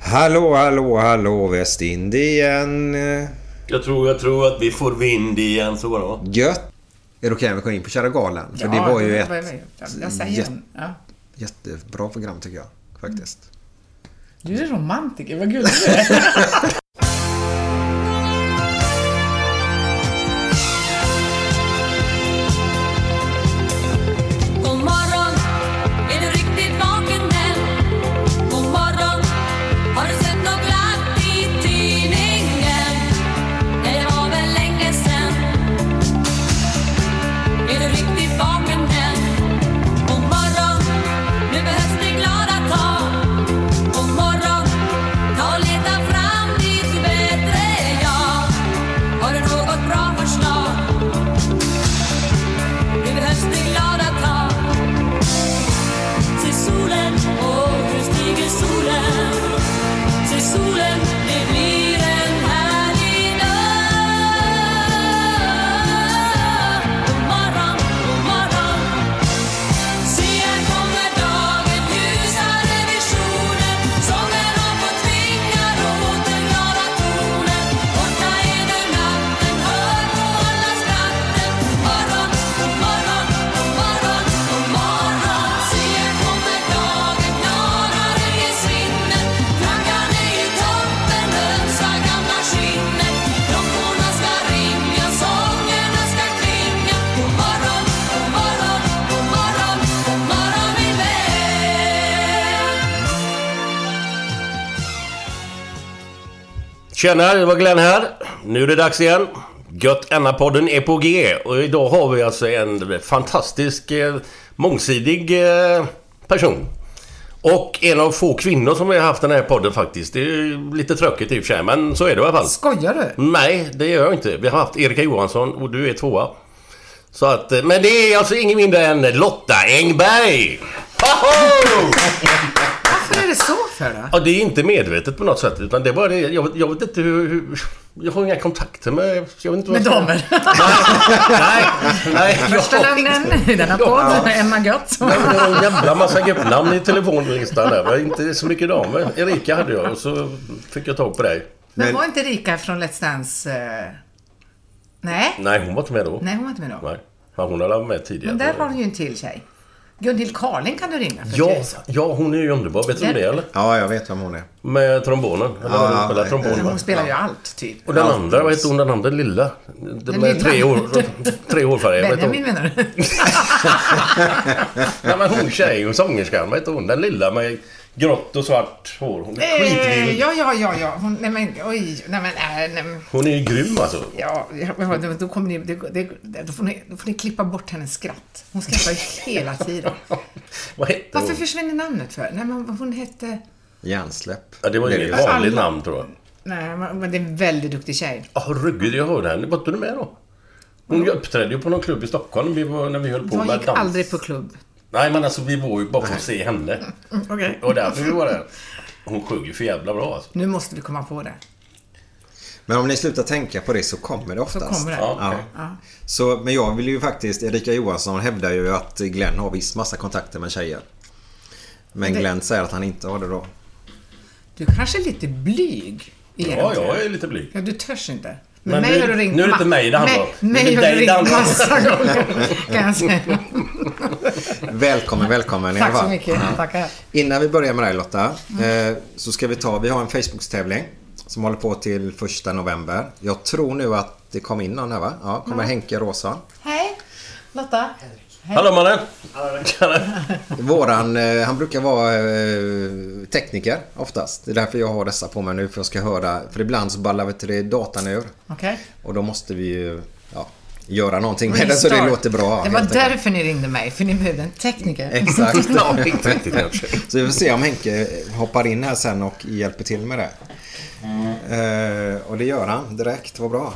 Hallå, hallå, hallå Västindien. Jag tror, jag tror att vi får vind igen, så va? Gött. Är det okej om vi går in på Kära Galan? För Ja, det var ju ett var- den. Ja. jättebra program tycker jag. Faktiskt. Du är romantiker, vad gullig Tjena, det var Glenn här. Nu är det dags igen. Gött Enna-podden är på G. Och idag har vi alltså en fantastisk, eh, mångsidig eh, person. Och en av få kvinnor som vi har haft den här podden faktiskt. Det är lite tråkigt i och för sig, men så är det i alla fall. Skojar du? Nej, det gör jag inte. Vi har haft Erika Johansson och du är tvåa. Så att, eh, men det är alltså ingen mindre än Lotta Engberg! Varför är det så för då? Ja, det är inte medvetet på något sätt. Utan det är bara det. Jag, jag vet inte hur, hur... Jag har inga kontakter med... Jag vet inte vad Med damer. Nej, nej. jag Första har namnen i denna Ja. podd, Emma Gött. Det var en jävla massa gubbnamn i telefonlistan där. Inte så mycket damer. Erika hade jag och så fick jag tag på dig. Men Men- var inte Rika från Let's Dance... eh, Nej, Nej, hon var inte med då. nej hon var inte med då. Nej. Ja, hon hade varit med tidigare. Men där har du ju en till tjej. Gunhild Carling kan du ringa för Ja, tusan. ja, hon är ju underbar. Vet du om det eller? Ja, jag vet vem hon är. Med trombonen. Eller Ja, hon ja, spelar ja. trombon? Hon spelar ju allt, typ. Och den andra, vad hette hon den andra lilla? Den med lilla? tre, år, tre hårfärger. Benjamin menar du? Nej men hon tjejen, sångerskan, vad heter hon? Den lilla med grått och svart hår. Hon är Eh, skitvild. ja, ja, ja, ja. Hon, nej men, oj, nej men, äh, nej men. Hon är ju grym alltså. Ja, ja, då- kommer ni, det, det, då, får ni, då får ni klippa bort hennes skratt. Hon skrattar ju hela tiden. Vad hette Varför hon? försvinner namnet för? Nej, men hon hette... Hjärnsläpp. Ja, det var ju inget vanligt namn tror jag. Nej, men det är en väldigt duktig tjej. Ja, ruggigt, jag hörde henne. Var inte du med då? Hon uppträdde ju på någon klubb i Stockholm vi var, när vi höll på Jag med gick dans. aldrig på klubb. Nej, men alltså vi var ju bara för att se henne. Okej. Och därför vi var där. Hon sjöng ju för jävla bra alltså. Nu måste vi komma på det. Men om ni slutar tänka på det så kommer det Så oftast. kommer det. Ja, Ja. okej. Ja. Så, men jag vill ju faktiskt, Erika Johansson hävdar ju att Glenn har visst massa kontakter med tjejer. Men Det- Glenn säger att han inte har det då. Du kanske är lite blyg Ja, egentligen. jag är lite blyg. Ja, du törs inte. Men mig nu- har du ringt nu är det inte mig det handlar om. Mig har du ringt massa gånger, kan jag säga. Välkommen, välkommen Tack så mycket. Tackar. Innan vi börjar med dig Lotta. Mm. Eh, så ska vi ta, vi har en Facebook-tävling. Som håller på till första november. Jag tror nu att det kom in någon här va? Ja, kommer Henke Råsson. Hej, Lotta. Hallå mannen! Våran, eh, han brukar vara eh, tekniker oftast. Det är därför jag har dessa på mig nu för jag ska höra. För ibland så ballar vi till det datan ur. Okej. Och då måste vi ju ja, göra någonting med det så det Restart. låter bra. Det var helt enkelt. därför ni ringde mig, för ni behövde en tekniker. Exakt. Så vi får se om Henke hoppar in här sen och hjälper till med det. Eh, och det gör han direkt, vad bra.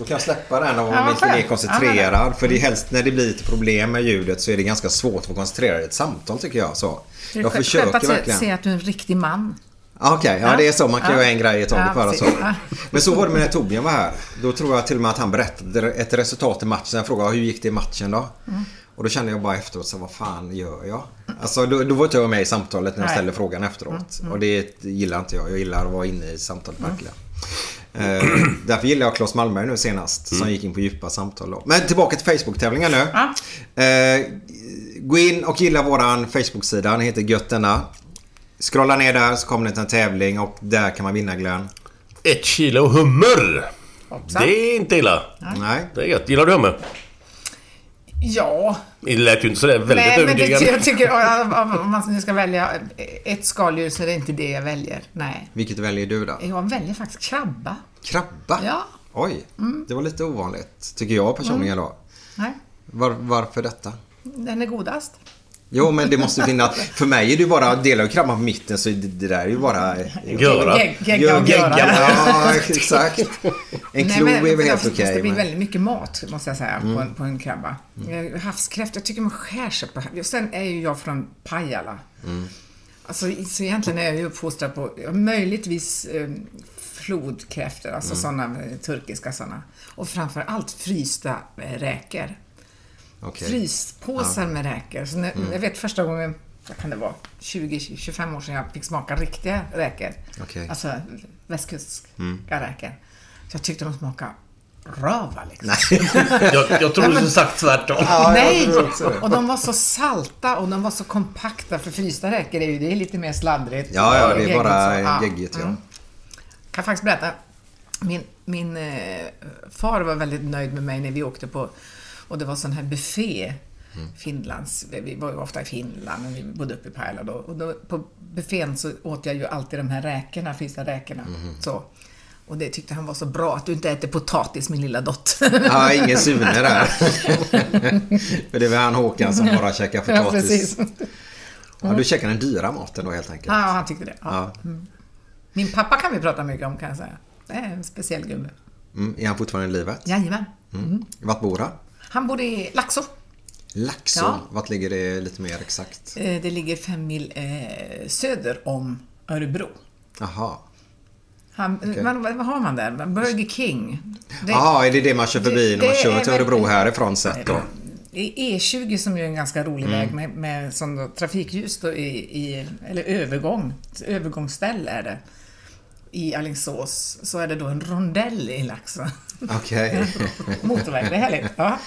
Då kan jag släppa den om Ja, man vad inte är koncentrerad. För det är helst när det blir lite problem med ljudet så är det ganska svårt att koncentrera i ett samtal tycker jag. Så. Det Jag skönt försöker att verkligen. se att du är en riktig man. Ah, Okej, ja, Ja. det är så. Man kan Ja. göra en grej i taget Ja, bara så. Ja. Men så var det med när Torbjörn var här. Då tror jag till och med att han berättade ett resultat i matchen. Jag frågade hur gick det i matchen då? Mm. Och då kände jag bara efteråt så vad fan gör jag? Alltså då, då var inte jag med i samtalet när jag ställde frågan efteråt. Mm, Och det gillar inte jag. Jag gillar att vara inne i samtalet verkligen. Eh, därför gillar jag Claes Malmberg nu senast. Som gick in på djupa samtal då. Men tillbaka till Facebook-tävlingen nu. Ja. Eh, gå in och gilla våran Facebook-sida. Den heter Gött denna. Scrolla ner där så kommer det till en tävling och där kan man vinna Glenn. Ett kilo hummer! Hoppsan. Det är inte illa. Nej. Det är gött. Gillar du hummer? Ja, Det lät ju inte sådär väldigt nej, men det, övertygande. jag tycker om man nu ska välja ett skaldjur så är det inte det jag väljer. Nej. Vilket väljer du då? Jag väljer faktiskt krabba. Krabba? Ja. Oj, det var lite ovanligt. Tycker jag personligen då. Nej, Var, varför detta? den är godast. Jo, men det måste finnas. För mig är det bara, delar jag krabban på mitten så det, det där är ju bara... Göra. Gegg- Gegga och göra. Ja, exakt. En Nej, klo men är väl helt det okej. måste bli men- väldigt mycket mat, måste jag säga, på, en, på en krabba. Mm. Havskräfta, jag tycker man skär sig på Sen är ju jag från Pajala. Alltså, så egentligen är jag ju uppfostrad på, möjligtvis eh, flodkräftor, alltså sådana eh, turkiska sådana. Och framför allt frysta eh, räkor. Okej. Fryspåsar med räkor. Så när, Jag vet första gången, vad kan det vara, 20-25 år sedan jag fick smaka riktiga räkor. Okej. Alltså västkustska räkor. Så jag tyckte de smakade röva liksom. Jag, jag tror du skulle sagt tvärtom. Nej! Och de var så salta och de var så kompakta. För frysta räkor är ju det är lite mer sladdrigt. Ja, ja, det är bara. Ja. geggigt ja. Mm. kan faktiskt berätta. Min, min eh, far var väldigt nöjd med mig när vi åkte på, och det var sån här buffé. Finlands, vi var ju ofta i Finland, men vi bodde uppe i Pajala då. Och då, på buffén så åt jag ju alltid de här räkorna, frysta räkorna. Så. Och det tyckte han var så bra, att du inte äter potatis, min lilla dotter. Ja, ingen Sune där. För det var han Håkan som bara käkar ja, potatis. precis. Ja, du käkar den dyra maten då helt enkelt. Ja, han tyckte det. Ja. Ja. Min pappa kan vi prata mycket om kan jag säga. Det är en speciell gubbe. Mm, är han fortfarande i livet? Jajamän. Vart bor han? Han bor i Laxå. Laxå. Ja. Vart ligger det lite mer exakt? Eh, Det ligger fem mil eh, söder om Örebro. Jaha. Han, man, vad har man där? Burger King. Det, Jaha, är det det man kör förbi när man det kör till Örebro härifrån sett då? Det är E20 som är en ganska rolig Mm. väg med, med som då, trafikljus då i, i, eller övergång, övergångsställe är det. I Alingsås så är det då en rondell i Laxå. Okej. Motorväg, det är härligt. Ja.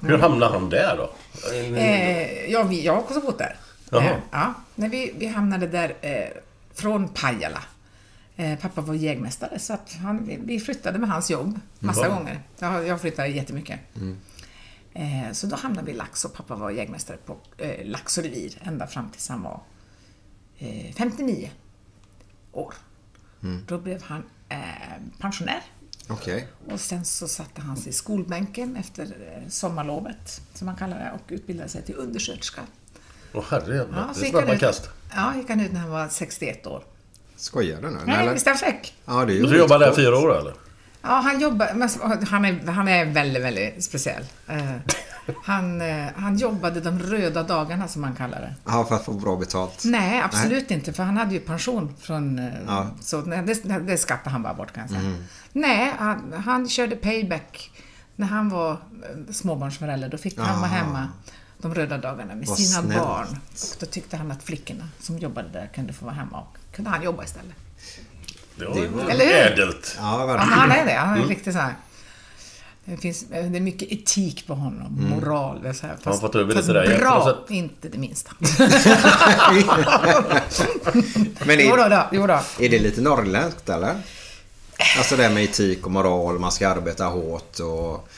Hur hamnade han där då? Eh, ja, vi, jag har också bott där. Eh, ja, när vi, vi hamnade där eh, från Pajala. Eh, pappa var jägmästare så att han, vi, flyttade med hans jobb massa Jaha. gånger. Jag, jag flyttade jättemycket. Eh, så då hamnade vi i Laxå. Pappa var jägmästare på eh, Laxå revir ända fram tills han var eh, 59 år. Då blev han eh, pensionär. Okej. Och sen så satte han sig i skolbänken efter eh, sommarlovet, som man kallar det, och utbildade sig till undersköterska. Åh herrejävlar. så det är snabba kast. Ja, gick han ut när han var 61 år. Skojar du nu? Nej, eller? visst är han fräck? Ja, det är ju Du jobbar där fyra år eller? Ja, han jobbar, men han är, han är väldigt, väldigt speciell. Eh, han, eh, han jobbade de röda dagarna som man kallar det. Ja, för att få bra betalt. Nej, absolut inte, för han hade ju pension från... eh, Ja. Mm. Så nej, det, det skattade han bara bort kan jag säga. Nej, han, han körde payback när han var eh, småbarnsförälder. Då fick han vara hemma de röda dagarna med Vad sina snällt. barn. Och då tyckte han att flickorna som jobbade där kunde få vara hemma och kunde han jobba istället. Det var Eller hur? ädelt. Ja, verkligen. han är det. Han är Mm. riktigt så här. Det, finns, det är mycket etik på honom, moral. Det är så här, fast, fått över fast lite där bra, inte det minsta. Men jo då, är, då, jo då. är det lite norrländskt eller? Alltså det här med etik och moral, man ska arbeta hårt och...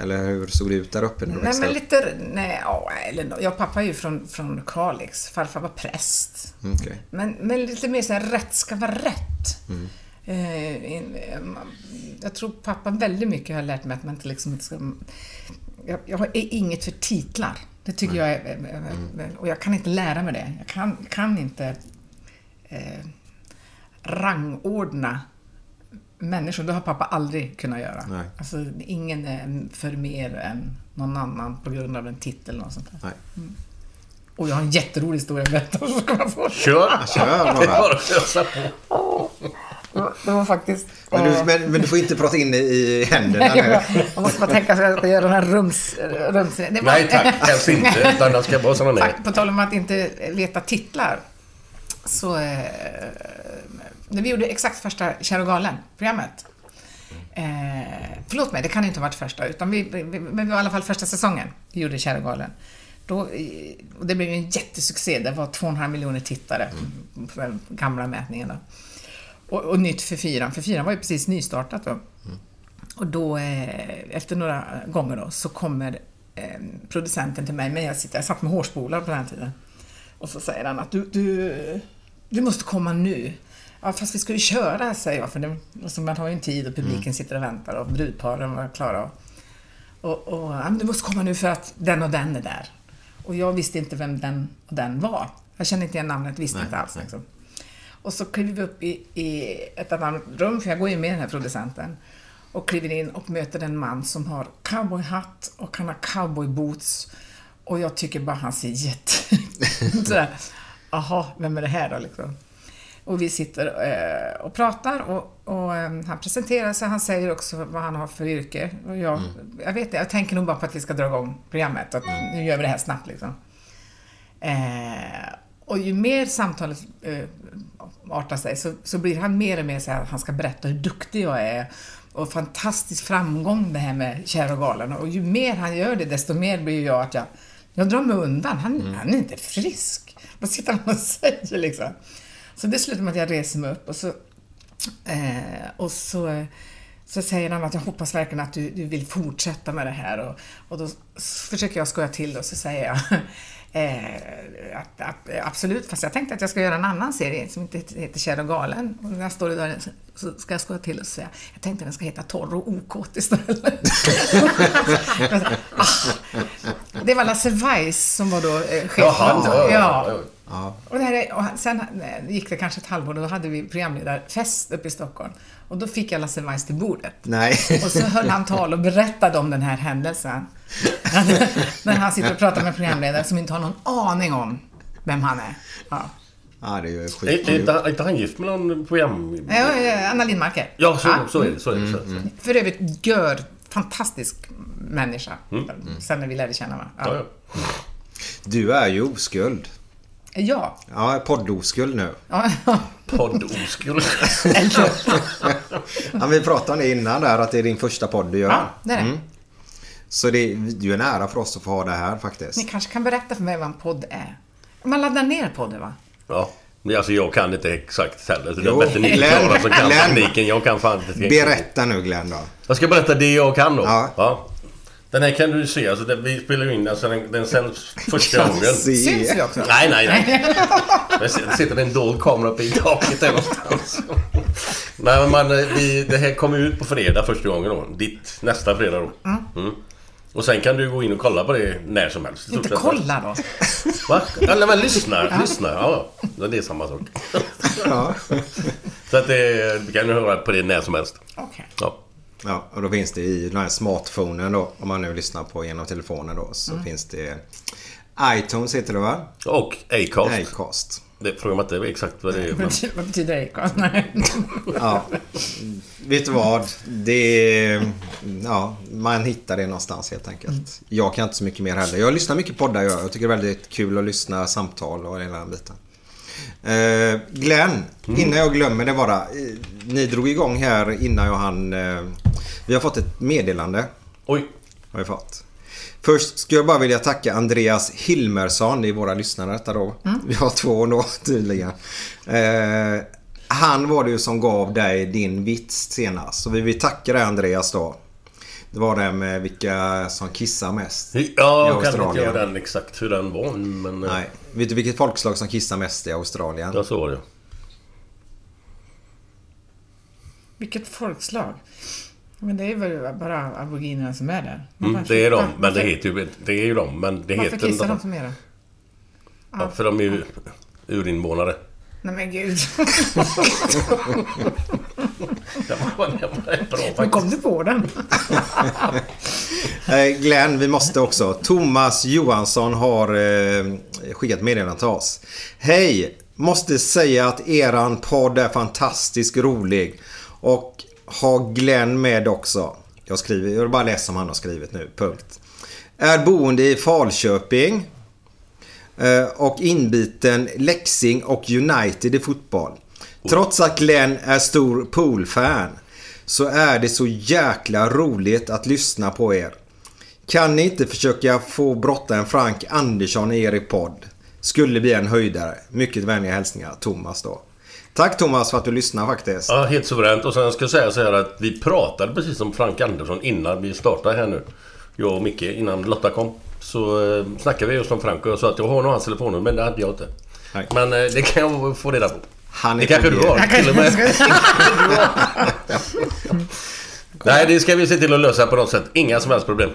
Eller hur såg det ut där uppe när du Nej, men lite... Nej, ja, eller, jag pappa är ju från, från Kalix. Farfar var präst. Mm, Okej. Men, men lite mer så här, rätt ska vara rätt. Mm. Eh, in- eh, jag tror pappa väldigt mycket har lärt mig att man inte liksom inte ska... Jag, jag är inget för titlar. Det tycker jag är... Mm. Och jag kan inte lära mig det. Jag kan, kan inte eh, rangordna människor. Det har pappa aldrig kunnat göra. Nej. Alltså, ingen är för mer än någon annan på grund av en titel. Och sånt där. Nej. Och jag har en jätterolig historia att berätta. Så ska man få. Kör! Kör Det är bara. att på. Det var- Det var faktiskt... Men du, men, men du får inte prata in i- i händerna Nej, nu. jag, jag måste bara tänka så att jag ska göra den här rums... rums det var- Nej tack, helst inte. Utan den ska vara som den är. På tal om att inte veta titlar. Så... När vi gjorde exakt första Kär och galen-programmet. Eh, förlåt mig, det kan inte ha varit första, utan vi, vi, vi- men det var i alla fall första säsongen vi gjorde Kär och galen. Då, eh, och det blev ju en jättesuccé, det var 2,5 miljoner tittare på den gamla mätningen. Då. Och, och nytt för fyran, för fyran var ju precis nystartat då. Och då, eh, efter några gånger då, så kommer eh, producenten till mig, men jag, sitter, jag satt med hårspolar på den här tiden. Och så säger han att du, du, du måste komma nu. Ja, fast vi ska ju köra, säger jag, för det, alltså, man har ju en tid och publiken sitter och väntar och brudparen var klara. Och, och ja, du måste komma nu för att den och den är där. Och jag visste inte vem den och den var. Jag kände inte igen namnet, visste inte alls. Liksom. Och så kliver vi upp i, i ett annat rum, för jag går ju med den här producenten. Och kliver in och möter en man som har cowboyhatt och han har cowboyboots. Och jag tycker bara han ser jätte... sådär, aha, vem är det här då liksom? Och vi sitter eh, och pratar och, och eh, han presenterar sig, han säger också vad han har för yrke. Och jag, jag vet inte, jag tänker nog bara på att vi ska dra igång programmet, att nu gör vi det här snabbt liksom. Eh, och ju mer samtalet eh, artar sig så, så blir han mer och mer så här att han ska berätta hur duktig jag är och fantastisk framgång det här med Kär och galen. Och ju mer han gör det, desto mer blir jag att jag, jag drar mig undan. Han, han är inte frisk. Vad sitter han och säger liksom? Så det slutar med att jag reser mig upp och så, eh, och så, så säger han att jag hoppas verkligen att du, du vill fortsätta med det här. Och, och då försöker jag skoja till och så säger jag eh, att, att, absolut, fast jag tänkte att jag ska göra en annan serie som inte heter Kär och galen. Och när jag står i dörren så- ska jag skoja till och säga jag tänkte den ska heta Torr och okåt istället. ah, det var Lasse Weiss som var då eh, chef. Ja, han, ja, ja, ja. ja. Och det här är, och sen eh, gick det kanske ett halvår och då hade vi programledarfest uppe i Stockholm. Och då fick jag Lasse Weiss till bordet. Nej. Och så höll han tal och berättade om den här händelsen. När han sitter och pratar med programledare som inte har någon aning om vem han är. Ja. Ja, det är ju Är, är, inte, är inte han gift med någon program... Ja, ja, Anna Lindmarker. Ja, så, så är det. Så är det, så är det. För övrigt, gör fantastisk människa. Sen när vi lärde känna varandra. Ja, Ja. ja. Du är ju oskuld. Ja. Ja, poddoskuld nu. ja. ja. Poddoskuld. Ja, vi pratade om det innan där, att det är din första podd du gör. ja, det är det. Så det, är ju en ära för oss att få ha det här faktiskt. Ni kanske kan berätta för mig vad en podd är? Man laddar ner podden, va? Ja. Men alltså jag kan inte exakt heller. Så det är bättre ni Glenn, förklarar som kan Glenn. tekniken. Jag kan fan inte Berätta nu Glenn då. Jag ska berätta det jag kan då. Ja. Den här kan du se. Alltså, den, vi spelar ju in alltså, den, den sänds första gången. Se. Syns vi också? Nej, nej, nej. Det sitter en dold kamera uppe i taket där någonstans. Nej, men man, eh, vi, det här kommer ut på fredag första gången då. Ditt nästa fredag då. Mm. Och sen kan du gå in och kolla på det när som helst. Inte kolla då. Va? Eller men lyssna. Lyssna. Ja, det är samma sak. Ja. Så att det, du kan ju höra på det när som helst. Okej. Ja. Ja, och då finns det i den här smartphonen då. Om man nu lyssnar på genom telefonen då. Så finns det iTunes heter det va? Och Acast. Acast. Det frågar man inte exakt vad det är. Men... Vad betyder Acast? Nej. Ja. Vet du vad? Det är... Ja, man hittar det någonstans helt enkelt. Jag kan inte så mycket mer heller. Jag lyssnar mycket poddar jag. Jag tycker det är väldigt kul att lyssna samtal och hela den biten. Eh, Glenn, innan jag glömmer det bara. Eh, ni drog igång här innan jag hann... Eh, vi har fått ett meddelande. Oj. Har vi fått. Först skulle jag bara vilja tacka Andreas Hilmersson. Det är våra lyssnare detta då. Vi har två då tydligen. Eh, han var det ju som gav dig din vits senast. Så vi vill tacka dig Andreas då. Det var det med vilka som kissar mest. Ja, jag kan inte göra den exakt hur den var. Men... Nej. Vet du vilket folkslag som kissar mest i Australien? Ja, så var det. Vilket folkslag. Men det är väl bara aboriginerna som är där. Mm, varför- det är de. Men det varför- heter ju... Det är ju de. Men det Varför heter kissar inte de så mer? Ja, för de är ju urinvånare. Nej men gud. Den var, bra Hur faktiskt. kom du på den? Eh, Glenn, vi måste också. Thomas Johansson har eh, skickat meddelande till oss. Hej! Måste säga att eran podd är fantastiskt rolig. Och ha Glenn med också. Jag skriver, jag vill bara läsa som han har skrivit nu. Punkt. Är boende i Falköping. eh, Och inbiten Leksing och United i fotboll. Trots att Glenn är stor poolfan så är det så jäkla roligt att lyssna på er. Kan ni inte försöka få brottaren Frank Andersson i er podd? Skulle bli en höjdare. Mycket vänliga hälsningar Thomas då. Tack Thomas för att du lyssnar faktiskt. Ja, helt suveränt. Och sen ska jag säga så här att vi pratade precis som Frank Andersson innan vi startade här nu. Jag och Micke, innan Lotta kom. Så eh, snackade vi just om Frank och jag sa att jag har nog hans telefonnummer, men det hade jag inte. Nej. Men eh, det kan jag få reda på. Han är Det kanske du har till och med. Nej, det ska vi se till att lösa på något sätt. Inga som helst problem.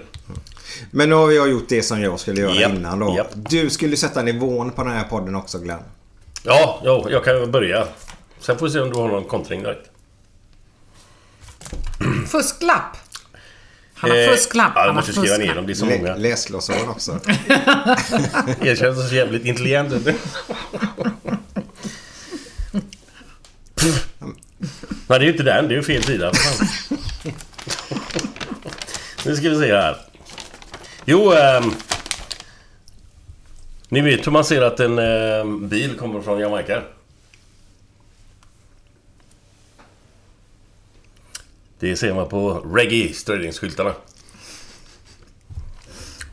Men nu har jag gjort det som jag skulle göra Japp, innan då. japp. Du skulle sätta nivån på den här podden också Glenn. Ja, ja jag kan börja. Sen får vi se om du har någon kontring direkt. Fusklapp. Han har Eh, fusklapp. Ja, jag måste skriva ner dem. Det är så många. Läsglasögon också. Erkänns så jävligt intelligent. Nej, det är ju inte den. Det är ju fel sida. nu ska vi se här. Jo, ehm, Ni vet hur man ser att en ehm, bil kommer från Jamaica? Det ser man på reggae-strödningsskyltarna.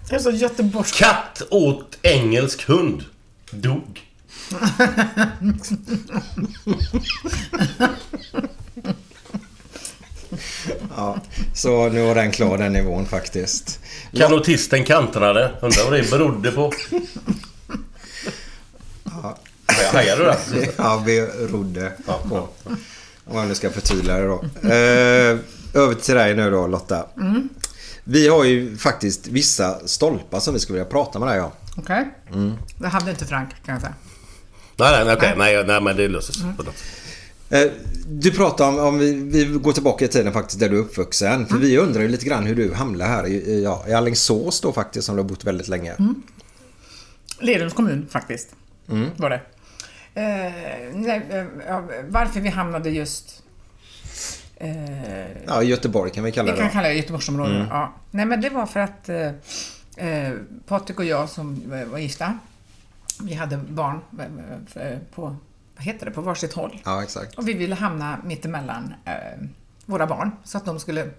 Det är så göteborgsk. Katt åt engelsk hund. Dog. Ja, så nu var den klar den nivån faktiskt. Kanotisten kantrade. Undrar vad det berodde på. Hajade du där? Ja, vi rodde på. Om jag nu ska förtydliga det då. Eh, över till dig nu då Lotta. Vi har ju faktiskt vissa stolpar som vi skulle vilja prata med dig om. Okej. Mm. Det hade inte Frank, kan jag säga. Nej, nej, nej, okej. nej, nej, men det löser sig. på något sätt. Eh, Du pratar om, om vi, vi går tillbaka i tiden faktiskt där du är uppvuxen. För vi undrar ju lite grann hur du hamnade här i, ja, i Alingsås då faktiskt som du har bott väldigt länge. Lerums kommun faktiskt. Mm. Var det. Eh, nej, eh, varför vi hamnade just... Eh, Ja, Göteborg kan vi kalla vi det kan då. kalla det Göteborgsområdet. Mm. Ja. Nej men det var för att eh, eh, Patrik och jag som var var gifta, vi hade barn eh, eh, på, vad heter det, på varsitt håll. Ja, exakt. Och vi ville hamna mittemellan eh, våra barn så att de skulle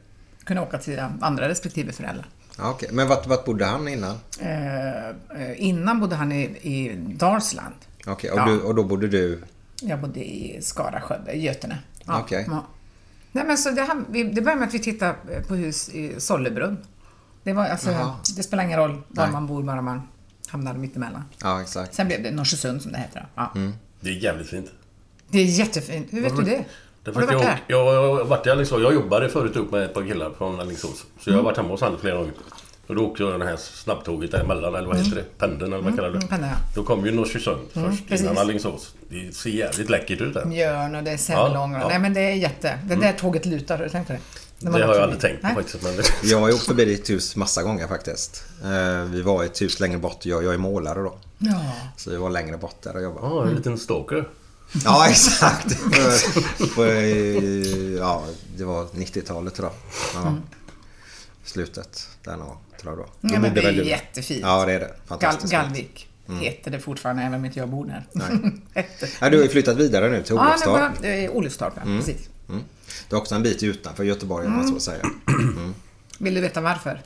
kunna åka till andra respektive föräldrar. Ja, okej. Men vart, vart bodde han innan? Eh, eh, innan bodde han i, i Dalsland. Okej, och, Ja. du, och då bodde du... Jag bodde i Skara, Skövde, Götene. Ja, Okej. ja. Nej, men så det, ham- vi- det började med att vi tittade på hus i Sollebrunn. Det, var, alltså, det spelar ingen roll var Nej. man bor, bara man hamnar mittemellan. Ja, exakt. Sen blev det Norsesund som det heter. Ja. Mm. Det är jävligt fint. Det är jättefint. Hur vet du det? Därför Har du varit jag, där? jag, jag varit i Alingsås. Jag jobbade förut upp med ett par killar från Alingsås. Så jag har varit hemma hos honom flera gånger. Och då åkte jag det här snabbtåget däremellan, eller vad heter det? Pendeln, eller vad kallar du det? pendeln, ja. Då kom ju Norsjösund först, precis. innan Alingsås. Det ser jävligt läckert ut där. Mjörn och det är semlång. Ja, ja. Nej men det är jätte... Det där tåget lutar, har du tänkt på det? Det har jag aldrig tänkt på Nej. faktiskt. Men... Jag har ju åkt förbi ditt hus massa gånger faktiskt. Eh, Vi var i ett hus längre bort. Jag, jag är målare då. Ja. Så vi var längre bort där och jobbade. Ja, en liten stalker. Ja, exakt. Ja, det var 90-talet tror jag. Ja. Slutet där någon tror jag då. Mm. Ja, men det är du? jättefint. Ja, det är det. Gal Fantastiskt. Galvik heter det fortfarande, även om inte jag bor där. Ja, du har ju flyttat vidare nu till Ja, det Olofstorp. eh, Olofstorp, ja. Precis. Mm. Det är också en bit utanför Göteborg om man så säger. Vill du veta varför?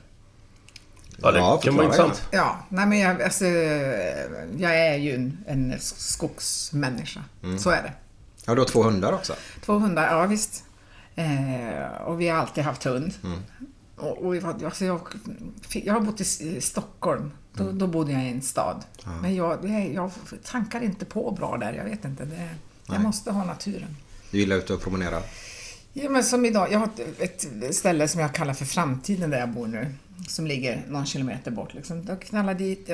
Ja, det Ja, kan vara intressant. Ja, nej men jag, alltså, jag är ju en, en skogsmänniska. Så är det. Ja, du har två hundar också. Två hundar, ja visst. Eh, och vi har alltid haft hund. Och, och vi var- alltså jag, jag har bott i Stockholm. Då, då bodde jag i en stad. Men jag, jag, jag tankar inte på bra där. Jag vet inte. Det, jag måste ha naturen. Du gillar ute och promenera. Ja, men som idag. Jag har ett, ställe som jag kallar för framtiden där jag bor nu. Som ligger någon kilometer bort. Liksom. Jag knallar dit,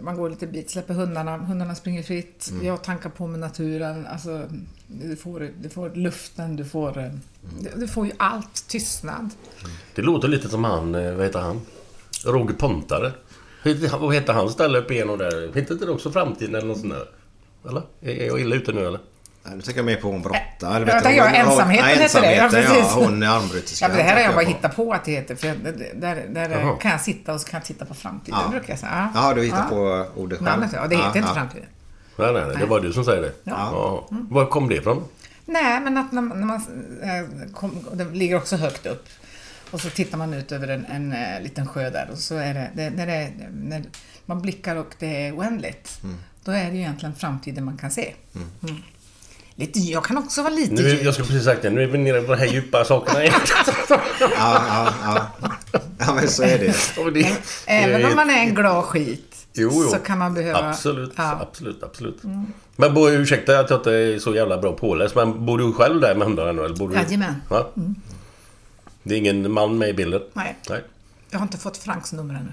man går lite bit, släpper hundarna, hundarna springer fritt. Jag tankar på med naturen. Alltså, du, får, du får luften, du får, eh, du, du får ju allt. Tystnad. Det låter lite som han, eh, vad heter han? Roger Pontare. Vad heter hans ställe uppe igenom där? Heter inte det också Framtiden eller något sånt där? Eller? Är jag illa ute nu eller? Nu tänker jag mer på hon Brotta. jag Eller vet du, tänker jag, ensamheten hon- heter det. Ja, precis. Ja, hon är armbryterska. Ja, det här har jag bara hittat på att det heter. För jag- där där Jaha. kan jag sitta och så kan jag titta på framtiden, Ja. brukar jag säga. Ja, du hittar på ordet själv. Namnet, ja, det heter Ja, inte ja. framtiden. Nej, nej, nej. Det var du som säger det. Ja. Var kom det ifrån? Nej, men att när, när man... eh, Kom, det ligger också högt upp. Och så tittar man ut över en, en, eh, liten sjö där och så är det... det när, det när man blickar och det är oändligt. Mm. Då är det ju egentligen framtiden man kan se. Mm. Lite, jag kan också vara lite Nu, djup. jag skulle precis sagt det. Nu är vi nere på de här djupa sakerna igen. Ja, ja, ja. Ja, men så är det. Det- Även det- om man är en glad skit Jo, jo. så kan man behöva... Absolut, Ja. Mm. absolut, absolut. Men bor, ursäkta att jag inte är så jävla bra påläst, men bor du själv där med hundarna nu? Eller bor du... Jajamän. Ja? Det är ingen man med i bilden? Nej. Nej. Jag har inte fått Franks nummer ännu.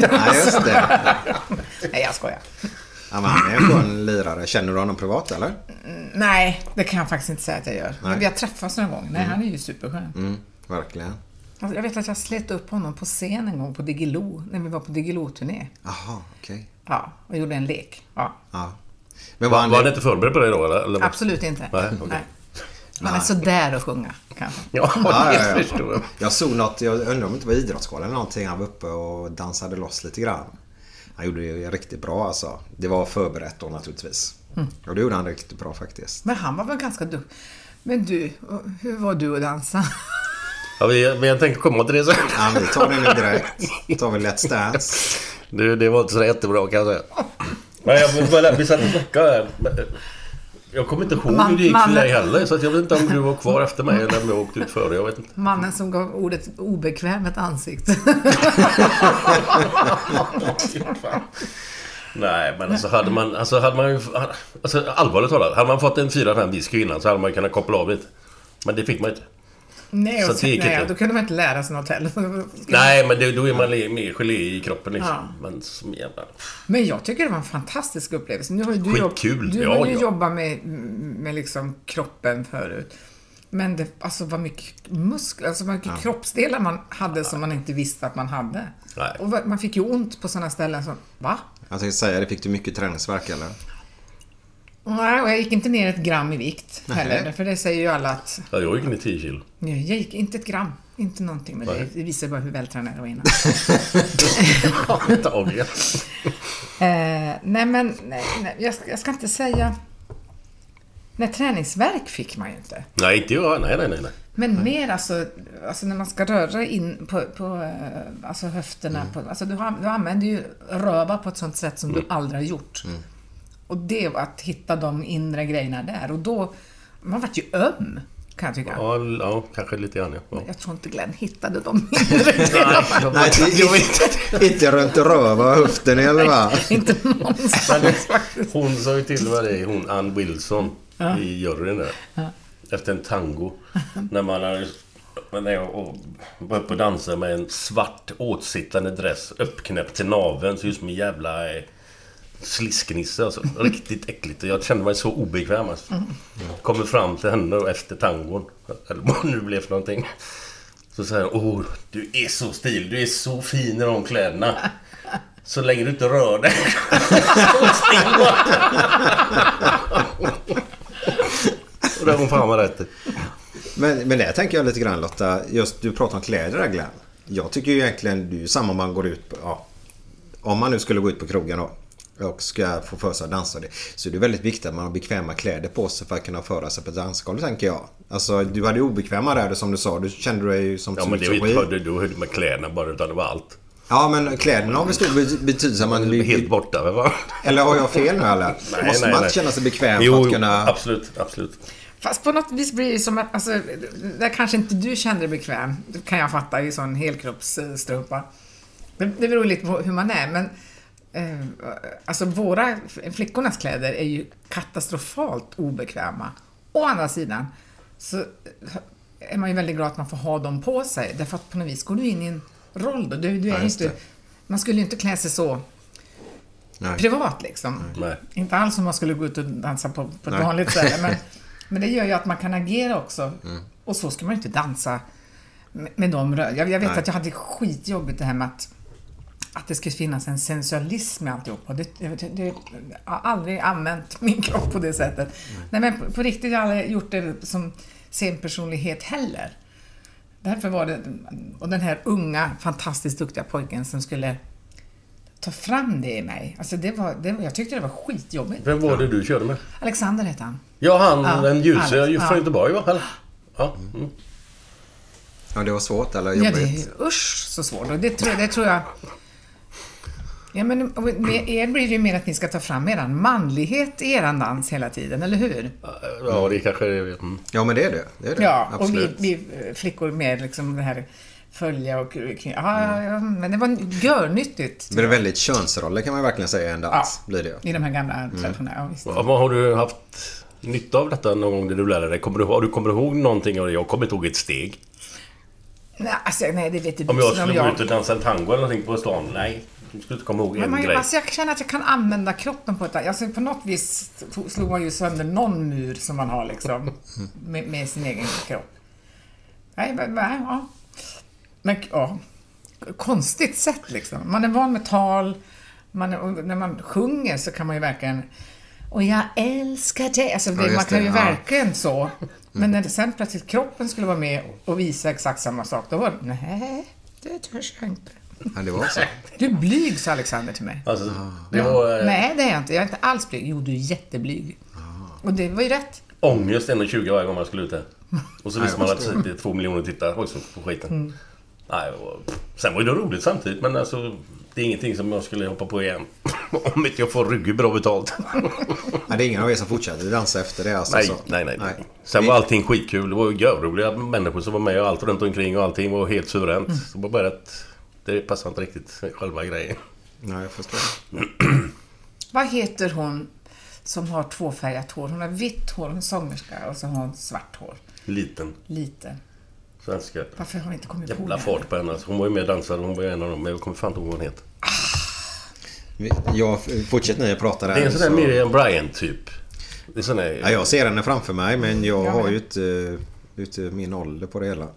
Ja, just det. Nej, jag skojar. Ja, men han är en skön lirare. Känner du honom privat eller? Nej, det kan jag faktiskt inte säga att jag gör. Men vi har träffats någon gång. Nej, han är ju superskön. Mm, verkligen. Alltså, jag vet att jag slet upp honom på scen en gång på Diggiloo, när vi var på Diggiloo-turné. Jaha, okej. Ja, och gjorde en lek. Ja, Ja. Men var han... var han inte förberedd på det då eller? eller? absolut inte. Nej, okej. Han är sådär att sjunga, kanske. Ja, Ja, det ja, ja. förstår jag. Jag såg något, jag undrar om det inte var Idrottsgalan eller någonting. Han var uppe och dansade loss lite grann. Han gjorde det riktigt bra alltså. Det var förberett då naturligtvis. Mm. Och det gjorde han riktigt bra faktiskt. Men han var väl ganska duktig. Men du, hur var du att dansa? Ja, vi, men jag tänker komma till det sen. Ja, vi tar det nu direkt. Då tar vi Let's Dance. Det, det var inte så jättebra kan jag säga. Men jag, vi satt och snackade Jag kommer inte ihåg Man- hur det gick för mannen- dig heller. Så jag vet inte om du var kvar efter mig eller om jag åkte ut före. Jag vet inte. Mannen som gav ordet obekväm ett ansikte. Nej, men alltså hade man... Alltså hade man ju... Alltså allvarligt talat. Hade man fått en 4-5 whisky innan så hade man kunnat koppla av lite. Men det fick man inte. Nej, Så och, nej inte. då kunde man inte lära sig något heller. Nej, men det, då är man mer gelé i kroppen liksom. Ja. Men som jävla... Men jag tycker det var en fantastisk upplevelse. Nu har ju du, jobb, Skitkul, du ja, har ju ja. jobbat med, med liksom kroppen förut. Men det alltså, var mycket muskler, alltså vad mycket kroppsdelar man hade som man inte visste att man hade. Nej. Och man fick ju ont på sådana ställen som, va? Jag tänkte säga det. Fick du mycket träningsvärk eller? Nej, och jag gick inte ner ett gram i vikt heller. Nej. För det säger ju alla att, Ja, jag gick ner 10 kilo. nej, jag gick inte ett gram. Inte någonting med det. Nej. Det visar bara hur vältränad jag var innan. Antagligen. Eh, nej men, nej, nej, jag, ska, jag ska inte säga... Nej, träningsverk fick man ju inte. Nej, inte jag. Nej, nej, nej. nej. Men mer alltså, alltså när man ska röra in på, på eh, alltså höfterna. På, alltså du, har- du använder ju röva på ett sånt sätt som du aldrig har gjort. Och det var att hitta de inre grejerna där. Och då, man vart ju öm, kan jag tycka. Ja, ja kanske lite grann ja. ja. Jag tror inte Glenn hittade de inre grejerna. Nej, inte, inte runt röva och höften eller va? inte någonstans faktiskt. Hon sa ju till med det, hon Ann Wilson i juryn där. Efter en tango. När man hade Men när jag och- var uppe och dansade med en svart åtsittande dress uppknäppt till naveln. Ut som en jävla eh, slisknisse alltså. Riktigt äckligt. Och jag kände mig så obekväm alltså. Kommer fram till henne då efter tangon. Eller vad nu blev för någonting. Så säger hon, åh, du är så stil. Du är så fin i de kläderna. Så länge du inte rör dig. Så still. Och det har hon fan med rätt. Men, men det tänker jag lite grann Lotta. Just du pratar om kläder där Glenn. Jag tycker ju egentligen det är ju samma om man går ut på... Ja, om man nu skulle gå ut på krogen då. Och ska få för sig att dansa det. Så är det väldigt viktigt att man har bekväma kläder på sig för att kunna föra sig på ett dansgolv tänker jag. Alltså du hade obekväma där som du sa. Du kände dig ju som Ja men det som är ju skit. inte du höll med kläderna bara utan det var allt. Ja men kläderna har väl stor be- betydelse. Man, är helt borta va? Eller har jag fel nu eller? Måste man inte känna sig bekväm jo, för att jo, kunna... absolut, absolut. Fast på något vis blir det som att, alltså, där kanske inte du kände dig bekväm, det kan jag fatta i sån helkroppsstrumpa. Det, det beror lite på hur man är, men alltså våra, flickornas kläder är ju katastrofalt obekväma. Å andra sidan så är man ju väldigt glad att man får ha dem på sig, därför att på något vis går du in i en roll då. Du, du är Ja, inte, man skulle ju inte klä sig så Nej. privat liksom. Nej. Inte alls som man skulle gå ut och dansa på, på ett Nej. vanligt ställe. Men, men det gör ju att man kan agera också. Mm. Och så ska man ju inte dansa med, med de rör. Jag, jag vet Nej. att jag hade skitjobbigt det här med att, att det ska finnas en sensualism i alltihopa. Det, det, det, jag har aldrig använt min kropp på det sättet. Nej, men på, på riktigt jag har jag aldrig gjort det som scenpersonlighet heller. Därför var det, och den här unga, fantastiskt duktiga pojken som skulle ta fram det i mig. Alltså det var, det, jag tyckte det var skitjobbigt. Vem var det du körde med? Alexander hette han. Ja, han Ja, den ljuse Alex, från ja. Göteborg va? Eller? Ja. Mm. Ja det var svårt eller Ja, jobbigt? det är usch så svårt. Och det tror, det tror jag... Ja, men med er blir det ju mer att ni ska ta fram eran manlighet i eran dans hela tiden, eller hur? Ja, det kanske är... Mm. Ja men det är det. det, är det. Ja, och vi, Absolut. vi eh, flickor med liksom det här följa och... Ja, ja, ja, men det var görnyttigt. Det blir väldigt könsroller kan man verkligen säga i en dans. Blir det. I de här gamla traditionella... Ja, visst. Ja, vad har du haft nytta av detta någon gång det du lärde dig? Kommer du, har du kommer ihåg någonting av det? Jag kommer inte ihåg ett steg. Nej, alltså, nej, det vet du Om jag skulle gå ut och dansa en tango eller någonting på stan? Nej, du skulle inte komma ihåg Men en man, grej. alltså, jag känner att jag kan använda kroppen på ett alltså, På något vis slog man ju sönder någon mur som man har liksom. Med, med sin egen kropp. Nej, men, nej, ja. Men, ja. Konstigt sätt liksom. Man är van med tal. Man, är- när man sjunger så kan man ju verkligen och jag älskar dig. Alltså, det, Ja, man kan det, ju ja. verkligen så. Men när det sen plötsligt kroppen skulle vara med och visa exakt samma sak, då var det nej, det törs jag inte. Ja, det var så. Du är blyg, sa Alexander till mig. Alltså, det var Nej, det är jag inte. Jag är inte alls blyg. Jo, du är jätteblyg. Och det var ju rätt. ångest 1,20 varje gång man skulle ut där. Och så visste man att det är två miljoner tittare också på skiten. Mm. Nej, var... Sen var det roligt samtidigt, men alltså... Det är ingenting som jag skulle hoppa på igen. Om inte jag får rygg bra betalt. Ja, det är ingen av er som fortsätter dansa efter det alltså. Nej, så. nej, nej, nej. Sen var allting skitkul. Det var ju görroliga människor som var med och allt runt omkring och allting var helt suveränt. Mm. Så bara att det passade inte riktigt själva grejen. Nej, jag förstår. Vad heter hon som har tvåfärgat hår? Hon har vitt hår, hon är sångerska och så har hon svart hår. Liten Lite. svenska. Varför har vi inte kommit på Jävla fart på henne. alltså. Hon var ju med och dansade. Hon var ju en av dem. Men jag kommer fan inte ihåg vad hon heter. Vi- Jag fortsätter ni att prata där. Det är en sån där så- Miriam Bryant typ. Det är sån där... Ja, jag ser henne framför mig men jag Jag har ju inte, inte min ålder på det hela.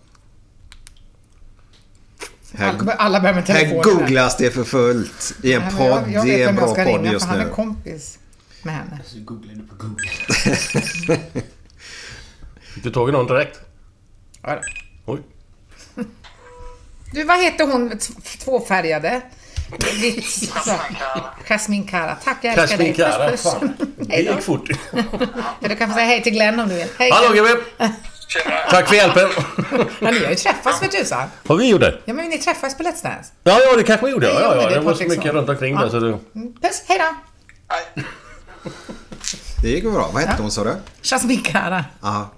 Här, Alla, alla börjar med här telefonen. googlas det för fullt i en Nej, podd. jag, jag det vet är en bra ska podd ringa just för han är nu. kompis med henne. Fick du tag i någon direkt? Ja, då. Oj. Du, vad heter hon tvåfärgade? Vitt, så. Jasmin Kara. Tack, jag älskar Jasmin dig. Kara, puss. fan. Det gick fort. Du kan få säga hej till Glenn om du vill. Hej Hallå Glenn. gubben! Tack för hjälpen! Ja, ni har ju träffats för tusan. Vad vi gjorde? Ja, men ni träffades på Let's Dance. Ja, ja, det kanske vi gjorde. Ja, Ja, ja, ja. det Det var så mycket runt omkring Ja. där så du... Mm, Puss, hej då. Det gick bra. Vad hette hon sa du? Jasmin Kara. Aha.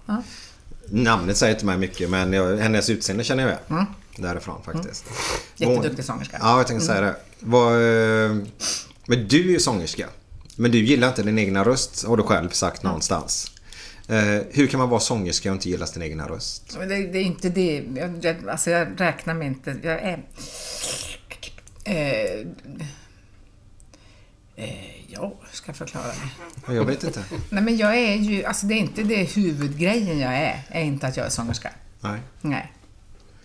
Namnet säger inte mig mycket men jag, hennes utseende känner jag igen. Mm. Därifrån faktiskt. Jätteduktig sångerska. Ja, jag tänkte säga det. Vad, eh, men du är ju sångerska. Men du gillar inte din egna röst har du själv sagt någonstans. Eh, hur kan man vara sångerska och inte gilla sin egna röst? Det, det är inte det. Jag, jag, alltså jag räknar mig inte. Jag är... Eh, eh, ja, ska jag förklara det? Jag vet inte. Nej, men jag är ju... Alltså det är inte det huvudgrejen jag är. är inte att jag är sångerska. Nej. Nej.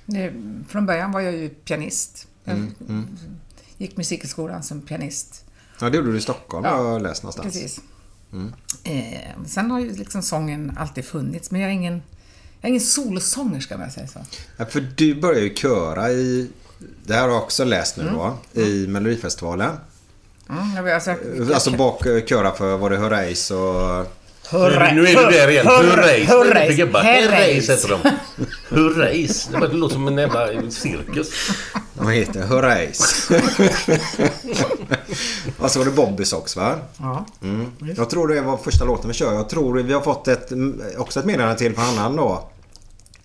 Det, från början var jag ju pianist. Jag Mm, gick musikskolan som pianist. Ja, det gjorde du i Stockholm Ja, jag läst någonstans. Precis. Eh, sen har ju liksom sången alltid funnits, men jag är ingen, jag är ingen solosångerska om jag säger så. Ja, för du började ju köra i... Det här har jag också läst nu Mm. då. I Melodifestivalen. Mm, alltså, Alltså bak köra för, var det Herreys och... Hurra- nu är du där igen. gubbar. Herreys. Herreys heter de. Hurrays. Det låter som en jävla cirkus. Vad heter det? Herreys. och så var det Bobbys också va? Ja. Mm. Jag tror det var första låten vi kör. Jag tror vi har fått ett, också ett meddelande till från annan då.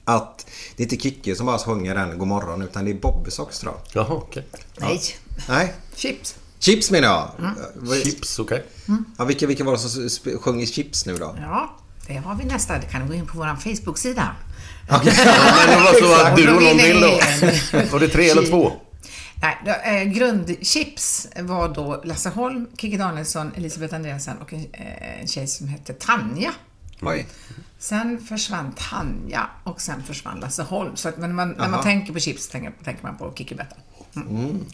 Att det är inte Kikki som bara sjunger den God morgon utan det är Bobbys också tror jag. Jaha, okej. Nej, Nej? chips. Chips menar jag. Vad- Chips, okej. Ja, vilka, vilka var det som sjöng i Chips nu då? Ja, det har vi nästa. Det kan du gå in på vår Facebook-sida. Men det var så att du och någon till då. Var det tre eller två? Nej, då, eh, grundchips var då Lasse Holm, Kikki Danielsson, Elisabeth Andreasen och en, eh, en tjej som hette Tanja. Oj. Sen försvann Tanja och sen försvann Lasse Holm. Så att, men man, när man tänker på chips tänker, tänker man på Kikki Betta. Mm.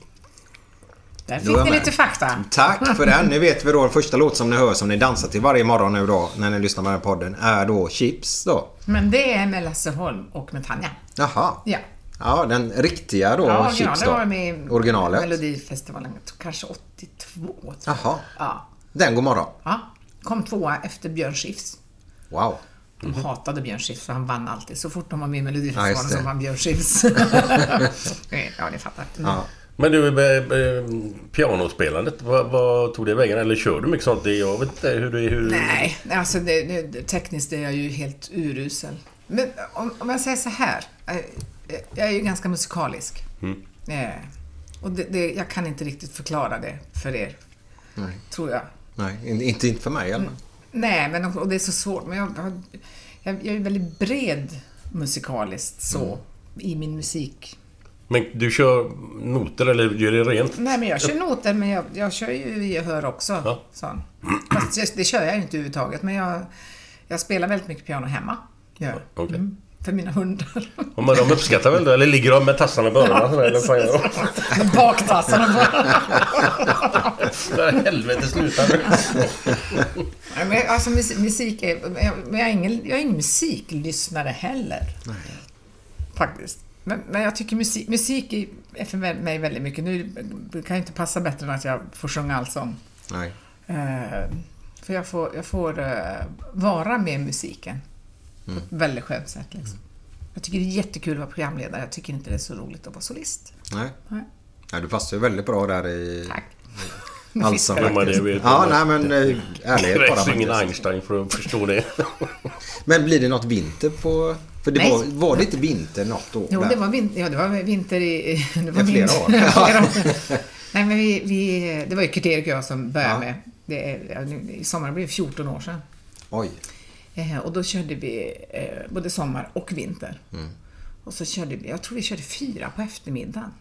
Där fick ni lite fakta. Tack för den. Nu vet vi då den första låt som ni hör som ni dansar till varje morgon nu då när ni lyssnar på den här podden är då Chips då. Men det är med Lasse Holm och med Tanja. Jaha. Ja. Ja, den riktiga då Ja, Chips det då. var med Originalet. Melodifestivalen, kanske 82. Tror jag. Jaha. Ja. Den God morgon. ja. Kom tvåa efter Björn Skifs. Wow. De hatade Björn Skifs för han vann alltid. Så fort de var med i. Ja, Melodifestivalen det. så vann Björn Skifs. ja, ni fattar. Mm. Ja. Men du, med, med pianospelandet, vad, vad tog det vägen? Eller kör du mycket sånt? Det- Jag vet inte hur det hur... Nej, alltså det, det, tekniskt är jag ju helt urusel. Men om, om jag säger så här. eh, Jag är ju ganska musikalisk. Mm. Eh, och det, det, jag kan inte riktigt förklara det för er. Nej. Tror jag. Nej, in- inte, inte för mig alla fall. Nej, men och det är så svårt. Men jag, jag, jag, jag är väldigt bred musikaliskt så. Mm. I min musik. Men du kör noter eller gör det rent? Nej, men jag kör noter, men jag, jag kör ju gehör också. Ja. Sån. Fast det, kör jag ju inte överhuvudtaget. Men jag, jag spelar väldigt mycket piano hemma. Jag. Okej. Mm, för mina hundar. Ja, men de uppskattar väl det? Eller ligger de med tassarna på öronen? Med baktassarna på. Nej, Helvete, sluta nu. Nej, men alltså musik, är... Men jag, är ingen, jag är ingen musiklyssnare heller. Faktiskt. Men, men jag tycker musik, musik är- för mig väldigt mycket. Nu det kan ju inte passa bättre än att jag får sjunga allsång. Nej. Eh, för jag får, jag får eh, vara med musiken på ett väldigt skönt sätt. Liksom. Jag tycker det är jättekul att vara programledare. Jag tycker inte det är så roligt att vara solist. Nej. Nej. Nej, du passar ju väldigt bra där i Tack. Ja, men det Ja, jag. nej men eh, ärlighet Det bara krävs ingen. Einstein för att förstå det. Men blir det något vinter på... För det var, var det inte vinter något år? Jo, det var vinter, ja, det var vinter i... Det var flera år. flera år. Nej, men vi, vi, det var ju Kurt-Erik och jag som började Ja. med. Det I sommar blir det 14 år sedan. Oj. Eh, och då körde vi eh, både sommar och vinter. Mm. Och så körde vi, jag tror vi körde fyra på eftermiddagen.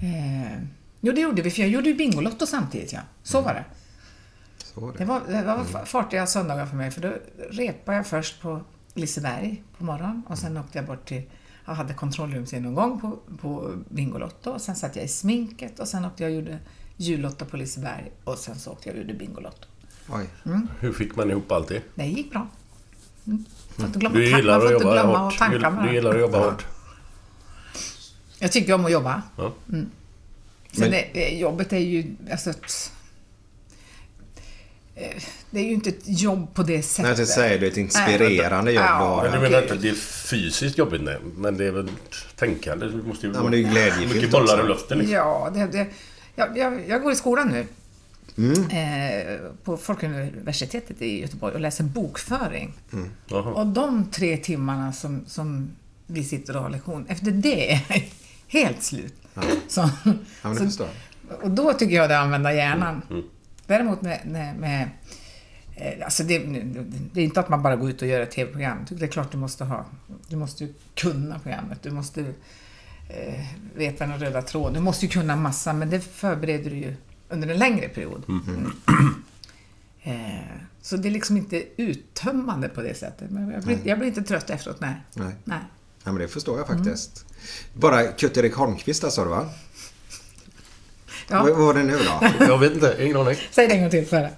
Mm. Eh, jo, det gjorde vi, för jag gjorde ju Bingolotto samtidigt, ja. Så var det. Så var Det det. var, det var fartiga söndagar för mig, för då repade jag först på Liseberg på morgonen och sen åkte jag bort till jag hade kontrollrumsgenomgång på, på Bingolotto och sen satt jag i sminket och sen åkte jag och gjorde jullotto på Liseberg och sen så åkte jag och gjorde Bingolotto. Oj. Hur fick man ihop allt det? Det gick bra. Mm. Glömma, Du gillar att jobba hårt. Du, det. gillar att jobba hårt. Jag tycker om att jobba. Ja. Sen Men- är, jobbet är ju, alltså, ett, eh, det är ju inte ett jobb på det sättet. Nej, jag säger det är ett inspirerande jobb Ja, du har. Men du menar inte att det är fysiskt jobbigt? Nej. Men det är väl tänkande? Du måste ju Ja, men det är glädjefyllt mycket bollar i luften liksom. Ja, det, det, jag, jag, jag går i skolan nu. Mm. Eh, på Folkuniversitetet i Göteborg och läser bokföring. Jaha. Och de tre timmarna som, som vi sitter och har lektion, efter det är jag helt slut. Så, Ja, men det så, förstår jag. och då tycker jag det är att använda hjärnan. Mm. Däremot med, med, med Eh, Alltså det, det är inte att man bara går ut och gör ett tv-program. Det är klart du måste ha. Du måste ju kunna programmet. Du måste eh, veta den röda tråden. Du måste ju kunna massa, men det förbereder du ju under en längre period. Mm. Eh, så det är liksom inte uttömmande på det sättet. Men jag blir, jag blir inte trött efteråt, nej. Nej. nej. Ja, men det förstår jag faktiskt. Bara Kurt-Erik Holmqvist där sa du va? Ja. Vad var det nu då? Jag vet inte, ingen aning. Säg det en gång till för det.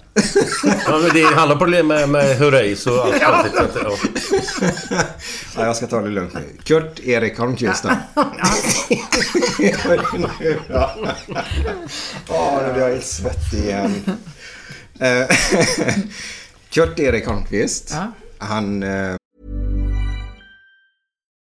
Ja, men det handlar problem med, med hurrays och allt Ja. Ja. Ja, jag ska ta det lugnt nu. Kurt-Erik Holmqvist då. Vad är det nu då? Åh, nu blir jag helt svettig igen. Eh, Kurt-Erik Holmqvist. Ja. Han... eh,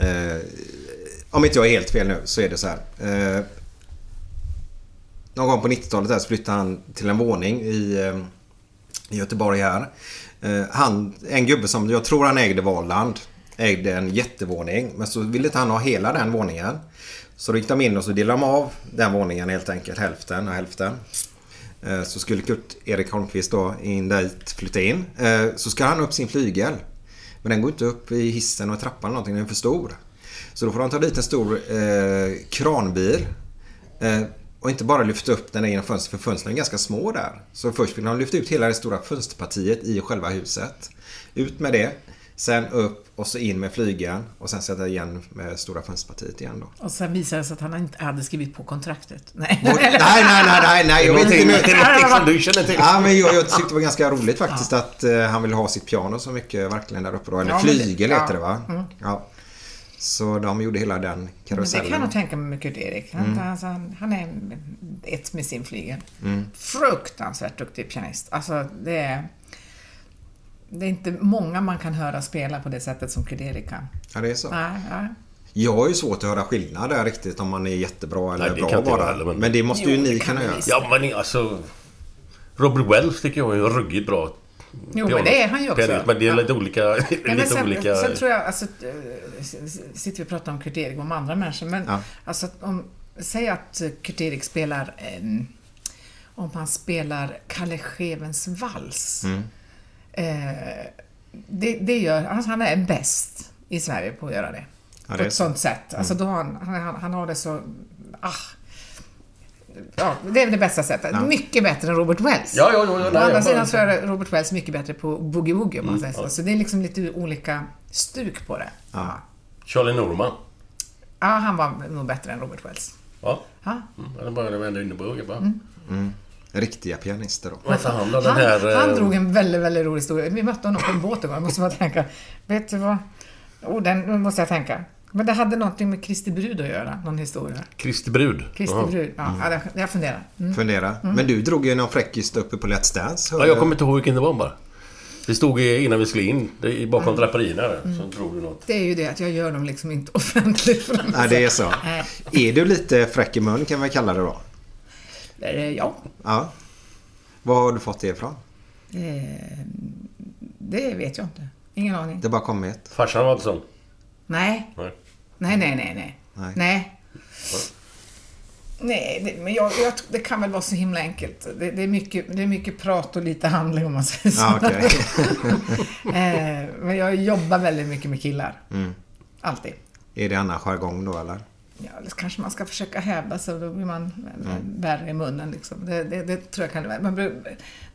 Eh, om inte jag är helt fel nu så är det så här. Eh, någon gång på 90-talet där så flyttade han till en våning i, eh, i Göteborg här. Eh, han, en gubbe som jag tror han ägde Valand ägde en jättevåning. Men så ville inte han ha hela den våningen. Så då gick de in och så delade de av den våningen helt enkelt. Hälften och hälften. Eh, så skulle Kurt-Erik Holmqvist då in dit, flytta in. Eh, så ska han upp sin flygel. Men den går inte upp i hissen och trappan eller någonting, den är för stor. Så då får de ta dit en stor eh, kranbil. Eh, och inte bara lyfta upp den genom fönstret, för fönstren är ganska små där. Så först vill de lyfta ut hela det stora fönsterpartiet i själva huset. Ut med det. Sen upp och så in med flygeln och sen sätta igen med stora fönsterpartiet igen då. Och sen visade det sig att han inte hade skrivit på kontraktet. Nej. Nej, nej, nej, nej, nej, jag vet inte nu. någonting som du känner till. Ja, men jag, jag tyckte det var ganska roligt faktiskt att eh, han ville ha sitt piano så mycket verkligen där uppe då. Eller Ja, det- flygel ja. heter det va? Ja. Så de gjorde hela den Men det karusellen. kan jag tänka mig med Kurt-Erik. Han, Mm. alltså, han, han är ett med sin flygel. Fruktansvärt duktig pianist. Alltså, det är... Det är inte många man kan höra spela på det sättet som Kurt-Erik kan. Ja, det är så. Nej, nej. Jag har ju svårt att höra skillnad där riktigt om man är jättebra eller Nej, bra bara. heller, men- men... det måste ju Jo, det ni kunna göra. Ja, men alltså... Robert Wells tycker jag är en ruggigt bra Jo, men det är han ju också. pianist, Men det är Ja. lite olika... Nej, lite sen, olika... sen tror jag, alltså, eh, sitter vi och pratar om Kurt-Erik och om andra människor, men Ja. alltså, om, säg att eh, Kurt-Erik spelar, eh, om han spelar Kalle Schewens vals. Mm. Eh, det, det gör, alltså, han är bäst i Sverige på att göra det. Ja, det på ett så. sånt sätt. Alltså, då har han, han, han har det så, ah. Ja, det är det bästa sättet. Mycket bättre än Robert Wells. Ja, ja, ja, ja, Å andra sidan så är Robert Wells mycket bättre på boogie-woogie säger så. ja. Så det är liksom lite olika stuk på det. Ja. Charlie Norman. ja, han var nog bättre än Robert Wells. Ja. Ja. Mm, det vända inne på bara. Riktiga pianister då. Vad han då? Den Han, här... han eh, drog en väldigt, väldigt rolig historia. Vi mötte honom på en båt en gång. Jag måste bara tänka. Vet du vad? Oh, den nu måste jag tänka. Men det hade någonting med Kristi brud att göra, någon historia. Kristi brud. Kristi brud. Ja, ja, det- jag funderar. Mm. Fundera. Men du drog ju någon fräckis uppe på Let's Dance. Ja, jag kommer inte ihåg vilken det var bara. Vi stod innan vi skulle in, är Mm. bakom draperierna där, så tror du något. Det är ju det att jag gör dem liksom inte offentligt. Nej, det är så. Nej. Är du lite fräck i mun kan vi kalla det då? Eh, Ja. Ja. Var har du fått det ifrån? Eh, det vet jag inte. Ingen aning. Det bara kom ett. Farsan var inte sån? Nej. Nej. Nej, nej, nej, nej. Nej. Nej. Nej, det, men jag, jag, det kan väl vara så himla enkelt. Det, det, är mycket, det är mycket prat och lite handling om man säger så. Ja, okej. eh, men jag jobbar väldigt mycket med killar. Mm. Alltid. Är det annan jargong då eller? Ja, eller kanske man ska försöka hävda sig och då blir man Mm. värre i munnen. Liksom. Det, det, det tror jag kan. Man,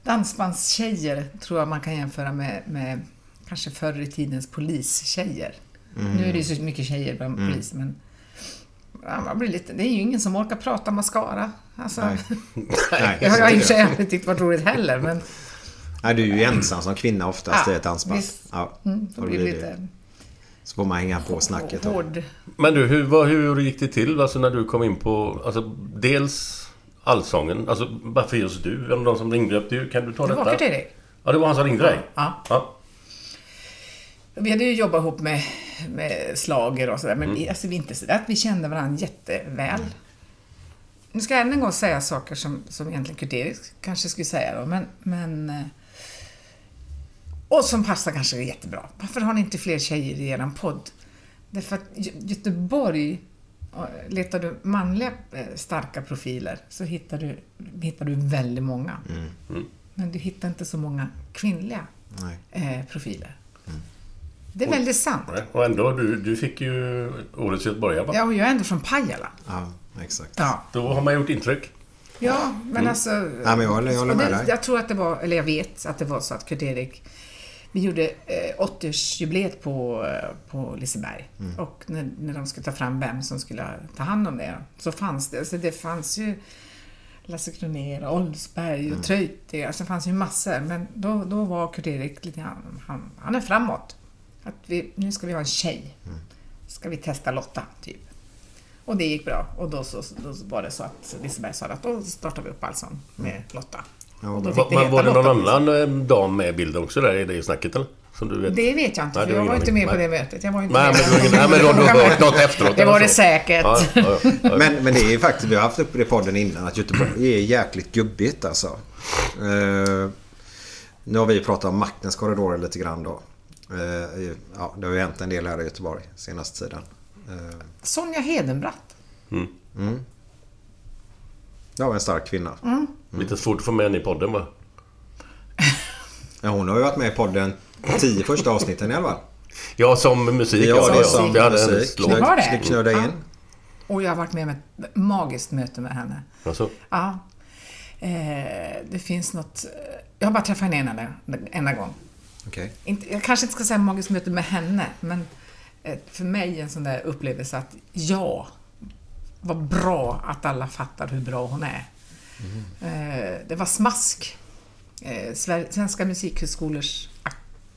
dansbandstjejer tror jag man kan jämföra med, med kanske förr i tidens polistjejer. Mm. Nu är det ju så mycket tjejer bland poliser, men man blir lite, det är ju ingen som orkar prata mascara. Alltså, Nej. Jag har så ju tycker jag. inte tyckt varit roligt heller, men Nej, du är ju ensam som kvinna oftast Ja, i ett dansband. visst. Ja, mm, då blir det lite Så får man hänga på snacket. hård. Men du, hur, vad, hur gick det till alltså, när du kom in på... Alltså, dels allsången. Alltså, varför just du? En av de som ringde upp dig. Kan du ta Det detta? var Kurt-Erik. Ja, det var han som ringde dig? Ja. ja. Vi hade ju jobbat ihop med, med slager och sådär, men Mm. vi, alltså, vi inte sådär att vi kände varandra jätteväl. Nu ska jag än en gång säga saker som, som egentligen Kurt-Erik kanske skulle säga då, men, men... Och som passar kanske jättebra. Varför har ni inte fler tjejer i eran podd? Därför att Gö- Göteborg, letar du manliga eh, starka profiler så hittar du, hittar du väldigt många. Mm. Men du hittar inte så många kvinnliga Nej. eh, profiler. Det är väldigt sant. Nej, Och ändå, du, du fick ju Årets Göteborgare va? Ja, och jag är ändå från Pajala. Ja, exakt. Ja, Då har man gjort intryck. ja men alltså... Ja, men jag håller- jag håller och med det, dig. Jag tror att det var, eller jag vet att det var så att Kurt-Erik vi gjorde eh, 80-årsjubileet på, eh, på Liseberg. Mm. Och när, när de skulle ta fram vem som skulle ta hand om det, så fanns det, alltså det fanns ju Lasse Kronér, Oldsberg Mm. och Treutiger, alltså det fanns ju massor. Men då, då var Kurt-Erik lite grann, han, han är framåt. Att vi, nu ska vi ha en tjej. Mm. Ska vi testa Lotta, typ. Och det gick bra. Och då, så, då var det så att Liseberg sa att då startar vi upp Allsång med Lotta. Ja, men- det Men var det någon annan eh, dam med i bilden också där i det snacket eller? Som du vet? Det vet jag inte, Nej, för det jag var inte med på det mötet. Jag var inte Nej, med. men, du, nej, men då har du hört något efteråt? Det var det säkert. Ja, ja, ja, ja. Men, men det är ju faktiskt, vi har haft uppe i podden innan, att Göteborg är jäkligt gubbigt alltså. Eh, nu har vi pratat om maktens korridorer lite grann då. Eh, ja, det har ju hänt en del här i Göteborg senaste tiden. Eh, Sonja Hedenbratt. det var en stark kvinna. Lite svårt att få med henne i podden va? Ja, hon har ju varit med i podden tio första avsnitten i alla fall. Ja, som musik. Ja, Ja, det är ja. som Vi hade en musik. Ni har det? Knöda in. Och jag har varit med om ett magiskt möte med henne. Alltså, Ja. Eh, det finns något... Jag har bara träffat henne en enda, enda gång. Okej. Inte, jag kanske inte ska säga magiskt möte med henne, men eh, för mig en sån där upplevelse att ja, vad bra att alla fattar hur bra hon är. Eh, det var smask. Eh, Svenska musikhögskolors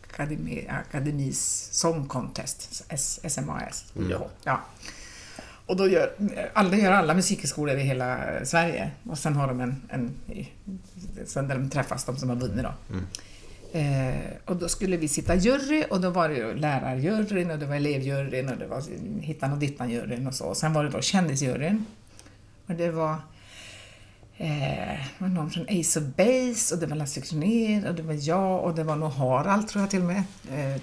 akademi, akademis song contest, SMAS. Ja. Ja. Och då gör alla, gör alla musikhögskolor i hela Sverige. Och sen har de en, en sen där de träffas, de som har vunnit då. Eh, och då skulle vi sitta jury och då var det ju lärarjuryn och det var elevjuryn och det var hittan och dittan-juryn och så. Och sen var det då kändisjuryn. Och det var, eh, det var någon från Ace of Base och det var Lasse Kronér och det var jag och det var nog Harald tror jag till och med. Eh,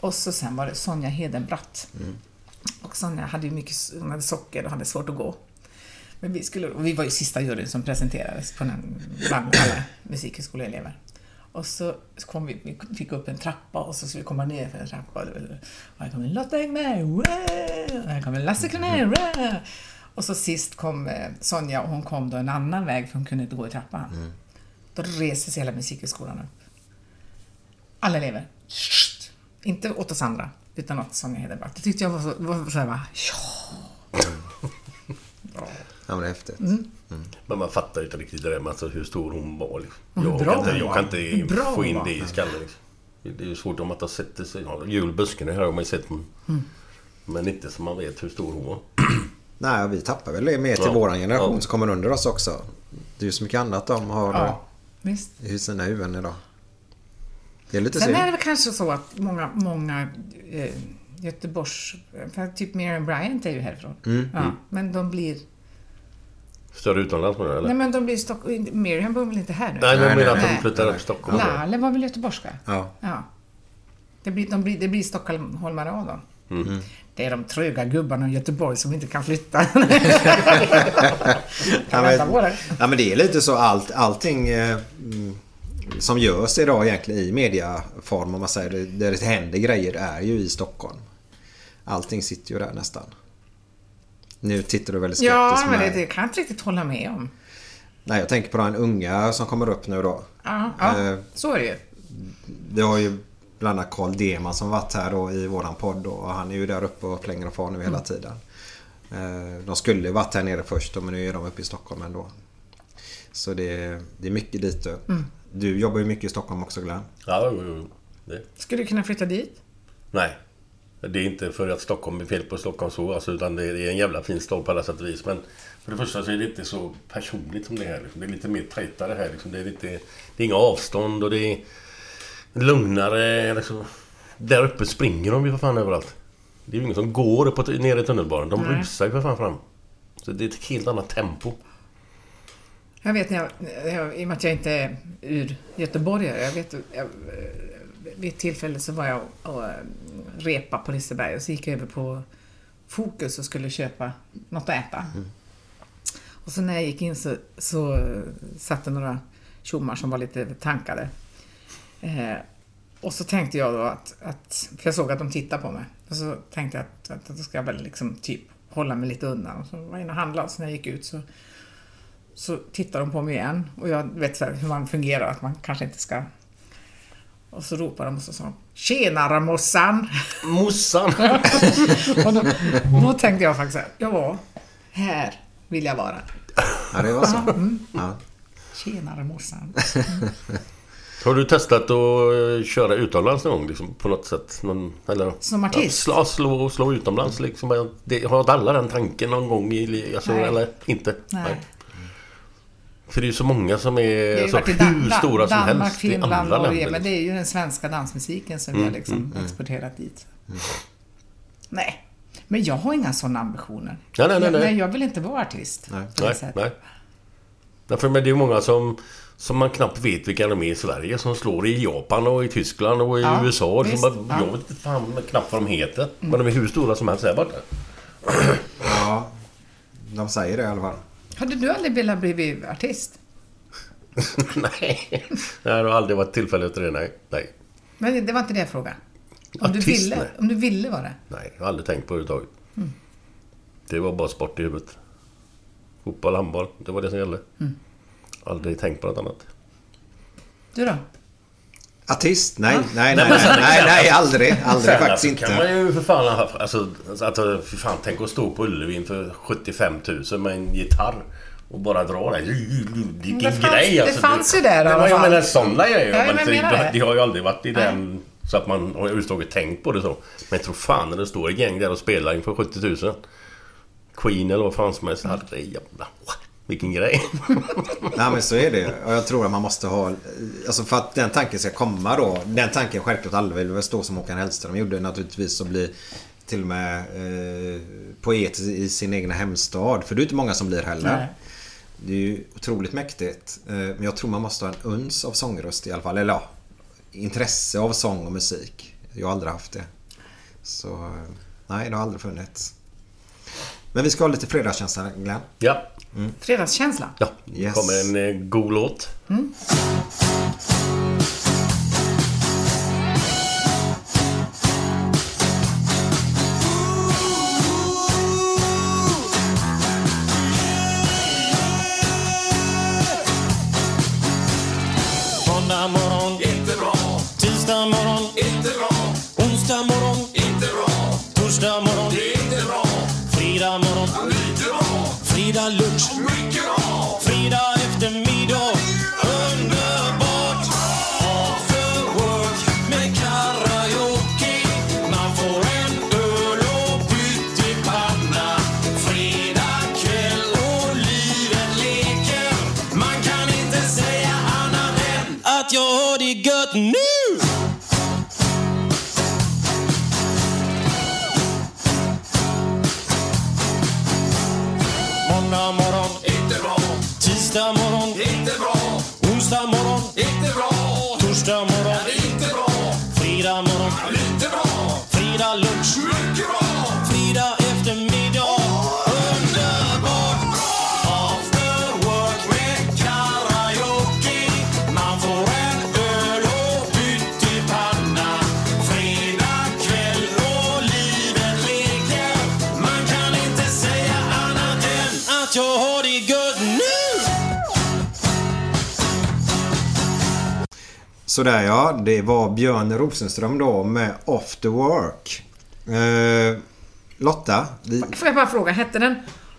och så sen var det Sonja Hedenbratt. Och Sonja hade ju mycket, hon hade socker och hade svårt att gå. Men vi, skulle, och vi var ju sista juryn som presenterades på den, bland alla musikhögskoleelever. Och så kom vi, vi fick upp en trappa och så skulle vi komma ner för en trappa. Och här kommer Lotta Engberg, och här kommer Lasse Kronér! Och så sist kom eh, Sonja och hon kom då en annan väg för hon kunde inte gå i trappan. Då reser sig hela musikhögskolan upp. Alla elever. Shht! Inte åt oss andra, utan åt Sonja Hedenbratt. Det tyckte jag var så, var så här, bara, ja. Ja, men det är häftigt. Men man fattar inte riktigt det där med alltså hur stor hon var. Liksom. Jag, bra kan inte, hon jag kan inte bra få hon in det i skallen. Liksom. Det är ju svårt om man inte har sett det. Ja, julbusken här har man ju sett. Men, Mm. men inte så man vet hur stor hon var. Nej, vi tappar väl det mer till Ja. våran generation Ja. som kommer under oss också. Det är ju så mycket annat de har ja. Visst. i sina huvuden idag. Det är lite Sen synd. är det väl kanske så att många, många eh, Göteborgs... Typ Miriam Bryant är ju härifrån. Mm. Ja, men de blir... Större utomlands menar eller? Nej, men de blir Stock... Miriam bor väl inte här nu? Nej, men jag menar att de flyttar upp till Stockholm. Lalle var väl göteborgska? Ja. Ja. Det blir, de blir, det blir stockholmare av dem. Mm. Det är de tröga gubbarna i Göteborg som inte kan flytta. Ja, vänta på men, ja, men det är lite så allt, allting eh, mm, som görs idag egentligen i mediaform om man säger det, där det händer grejer är ju i Stockholm. Allting sitter ju där nästan. Nu tittar du väldigt skeptiskt ja, men det, det kan jag inte riktigt hålla med om. Nej, jag tänker på den unga som kommer upp nu då. Ja, ja Eh, så är det ju. Det har ju bland annat Carl Deman som varit här då i våran podd då, och han är ju där uppe och plänger och far nu hela tiden. Eh, De skulle ju varit här nere först men nu är de uppe i Stockholm ändå. Så det, det är mycket dit du. Du jobbar ju mycket i Stockholm också Glenn. Ja, jo, jo. Det. Skulle du kunna flytta dit? Nej. Det är inte för att Stockholm är fel på Stockholm så, alltså, utan det är det är en jävla fin stad på alla sätt och vis. Men för det första så är det inte så personligt som det här. Liksom. Det är lite mer tajtare här. Liksom. Det, är lite, det är inga avstånd och det är lugnare. Liksom. Där uppe springer de ju för fan överallt. Det är ju ingen som går t- ner i tunnelbanan. De Nej. rusar ju för fan fram. Så det är ett helt annat tempo. Jag vet när jag, jag, i och med att jag inte är ur göteborgare, jag vet, jag, vid ett tillfälle så var jag och, och repa på Liseberg och så gick jag över på Fokus och skulle köpa något att äta. Och så när jag gick in så, så satt det några tjommar som var lite tankade. Eh, och så tänkte jag då att, att, för jag såg att de tittade på mig, och så tänkte jag att, att, att då ska jag väl liksom typ hålla mig lite undan. Och så var jag inne och handlade så när jag gick ut så så tittar de på mig igen och jag vet så hur man fungerar, att man kanske inte ska... Och så ropar de och så sa de Tjenare morsan! Mossan! och då, då tänkte jag faktiskt så här, ja, här vill jag vara. Ja, det var så. Mm. Ja. Tjenare morsan! Har du testat att eh, köra utomlands någon gång? Liksom, på något sätt? Någon, eller, Som artist? Ja, slå, slå, slå utomlands liksom. Det, har inte alla den tanken någon gång? I, alltså, Nej. eller inte? Nej. För det är ju så många som är Det ju alltså, i hur Dan- stora som Danmark, helst i Finland, andra Norge, länder. men det liksom. är ju den svenska dansmusiken som vi har liksom exporterat dit. Nej, men jag har inga sådana ambitioner. Nej, nej, nej, nej. Jag, jag vill inte vara artist. Nej. på det Nej, nej. Därför, men det är ju många som, som man knappt vet vilka de är i Sverige. Som slår i Japan och i Tyskland och i Ja, USA. visst, Som bara, ja. Jag vet inte fan knappt vad de heter. Men de är hur stora som helst här borta. ja, de säger det i alla fall. Hade du aldrig velat bli artist? nej. Det har aldrig varit tillfälle till det. Nej. Nej. Men det var inte det jag frågade. Om, du, Artist, ville, nej. om du ville vara det? Nej, jag har aldrig tänkt på det överhuvudtaget. Mm. Det var bara sport i huvudet. Fotboll, handboll. Det var det som gällde. Mm. Aldrig tänkt på något annat. Du då? Artist? Nej, nej, nej, nej, nej, nej, aldrig. Aldrig Sen, faktiskt alltså, kan inte. man ju för fan. Alltså, alltså för fan, tänk att stå på Ullevi inför 75 000 med en gitarr. Och bara dra den. Vilken det fanns- grej det alltså. fanns ju där i Det alla fall. menar sådana grejer. Ja, men men det, jag det. har ju aldrig varit i den... Så att man har överhuvudtaget tänkt på det så. Men jag tror fan när det står ett gäng där och spelar inför 70 000. Queen eller vad fan som helst. Herre jävla... Vilken grej. Nej men så är det. Och jag tror att man måste ha... Alltså för att den tanken ska komma då. Den tanken självklart alla vill väl stå som Håkan Hellström gjorde naturligtvis och bli till och med eh, poet i sin egna hemstad. För det är inte många som blir heller. Nej. Det är ju otroligt mäktigt. Eh, men jag tror man måste ha en uns av sångröst i alla fall. Eller ja, intresse av sång och musik. Jag har aldrig haft det. Så eh, nej, det har aldrig funnits. Men vi ska ha lite fredagskänsla Glenn. ja. Fredagskänsla? Ja. Yes. kommer en eh, god låt. Måndag fredag lunch, Mycket Sådär ja, det var Björn Rosenström då med the Work. Eh, Lotta, vi, Får jag bara fråga, hette den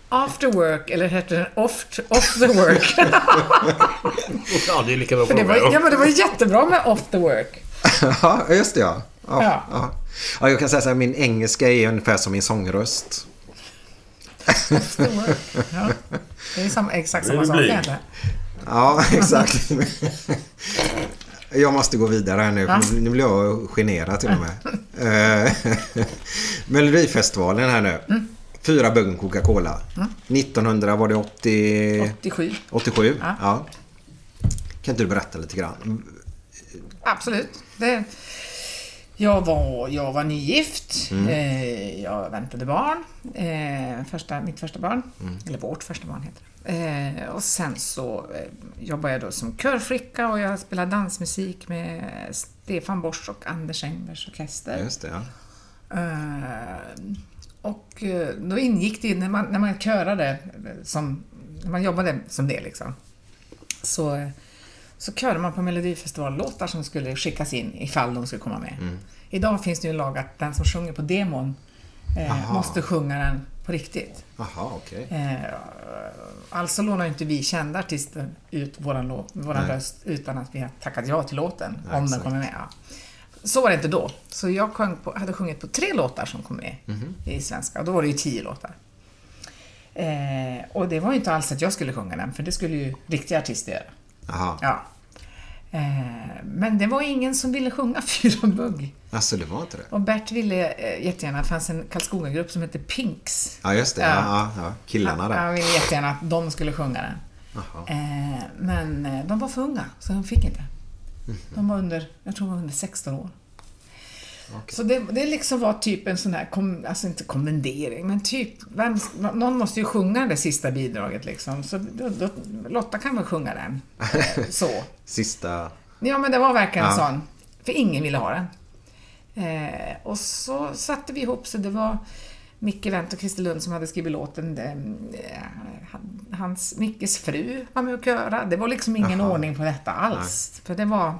After Work eller hette den Off, off the Work? Ja, det är lika bra För det var, fråga. ja, men det var jättebra med Off the Work. ja just det ja. Ja, Ja. ja. ja. Jag kan säga så här, min engelska är ungefär som min sångröst. Off the Work. Ja. Det är samma, exakt samma sak egentligen. Ja, exakt. Jag måste gå vidare här nu. Ja. Nu blir jag generad till och med. Eh, Melodifestivalen här nu. Mm. Fyra buggen Coca-Cola. 1900 var det 80... 87. 87? Ja. Ja. Kan inte du berätta lite grann? Absolut. Det, jag, var, jag var nygift. Mm. Eh, jag väntade barn. Eh, första, mitt första barn. Mm. Eller vårt första barn heter det. Eh, och sen så eh, jobbade jag då som körflicka och jag spelade dansmusik med Stefan Borsch och Anders Engbergs orkester. Just det, ja. Eh, och eh, då ingick det, när man, när man körade, som, när man jobbade som det liksom, så, så körde man på Melodifestivallåtar som skulle skickas in ifall de skulle komma med. Mm. Idag finns det ju en lag att den som sjunger på demon eh, Aha. måste sjunga den på riktigt. Jaha, okej. Eh, alltså lånar inte vi kända artister ut våran, låt, våran Nej. röst utan att vi har tackat ja till låten, Ja, om den kommer med. Ja. Så var det inte då. Så jag på, hade sjungit på tre låtar som kom med Mhm. i svenska. Och då var det ju tio låtar. Eh, och det var ju inte alls att jag skulle sjunga den, för det skulle ju riktiga artister göra. Jaha. Ja. Eh, men det var ingen som ville sjunga Fyra bugg. Alltså det var inte det? Och Bert ville eh, jättegärna, det fanns en Karlskoga-grupp som hette Pinks. Ja, just det. Ja, ja, ja. Killarna där. Han ville jättegärna att de skulle sjunga den. Jaha. Eh, men de var för unga, så de fick inte. Mhm. De var under, jag tror de var under 16 år. Så det, det liksom var typ en sån här, kom, alltså inte kommendering, men typ, vem, någon måste ju sjunga det sista bidraget liksom. Så då, då, Lotta kan väl sjunga den. Så. Sista... Ja, men det var verkligen en Ja. sån. För ingen ville ha den. Eh, och så satte vi ihop så det var Micke Wendt och Christer Lund som hade skrivit låten. Eh, han- hans, Mickes fru var med och köra. Det var liksom ingen Jaha. ordning på detta alls. För det var, det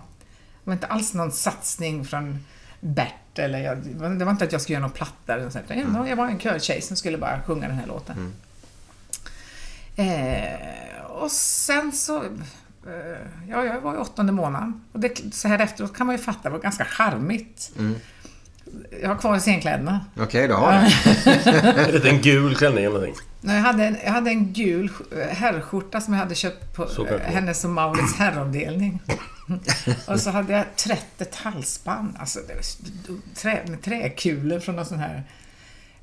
var inte alls någon satsning från Bert eller jag, det var inte att jag skulle göra någon platta eller något sånt. utan Jag var en körtjej som skulle bara sjunga den här låten. Eh, och sen så... Eh, ja, jag var i åttonde månaden. Och det, så här efteråt kan man ju fatta, det var ganska charmigt. Jag har kvar scenkläderna. Okej, du har det. Är det en gul klänning eller någonting? Nej, Jag hade, en, jag hade en gul sk- herrskjorta som jag hade köpt på eh. Hennes och Mauritz herravdelning. och så hade jag trätt ett halsband, alltså det var trä, med träkulor från någon sån här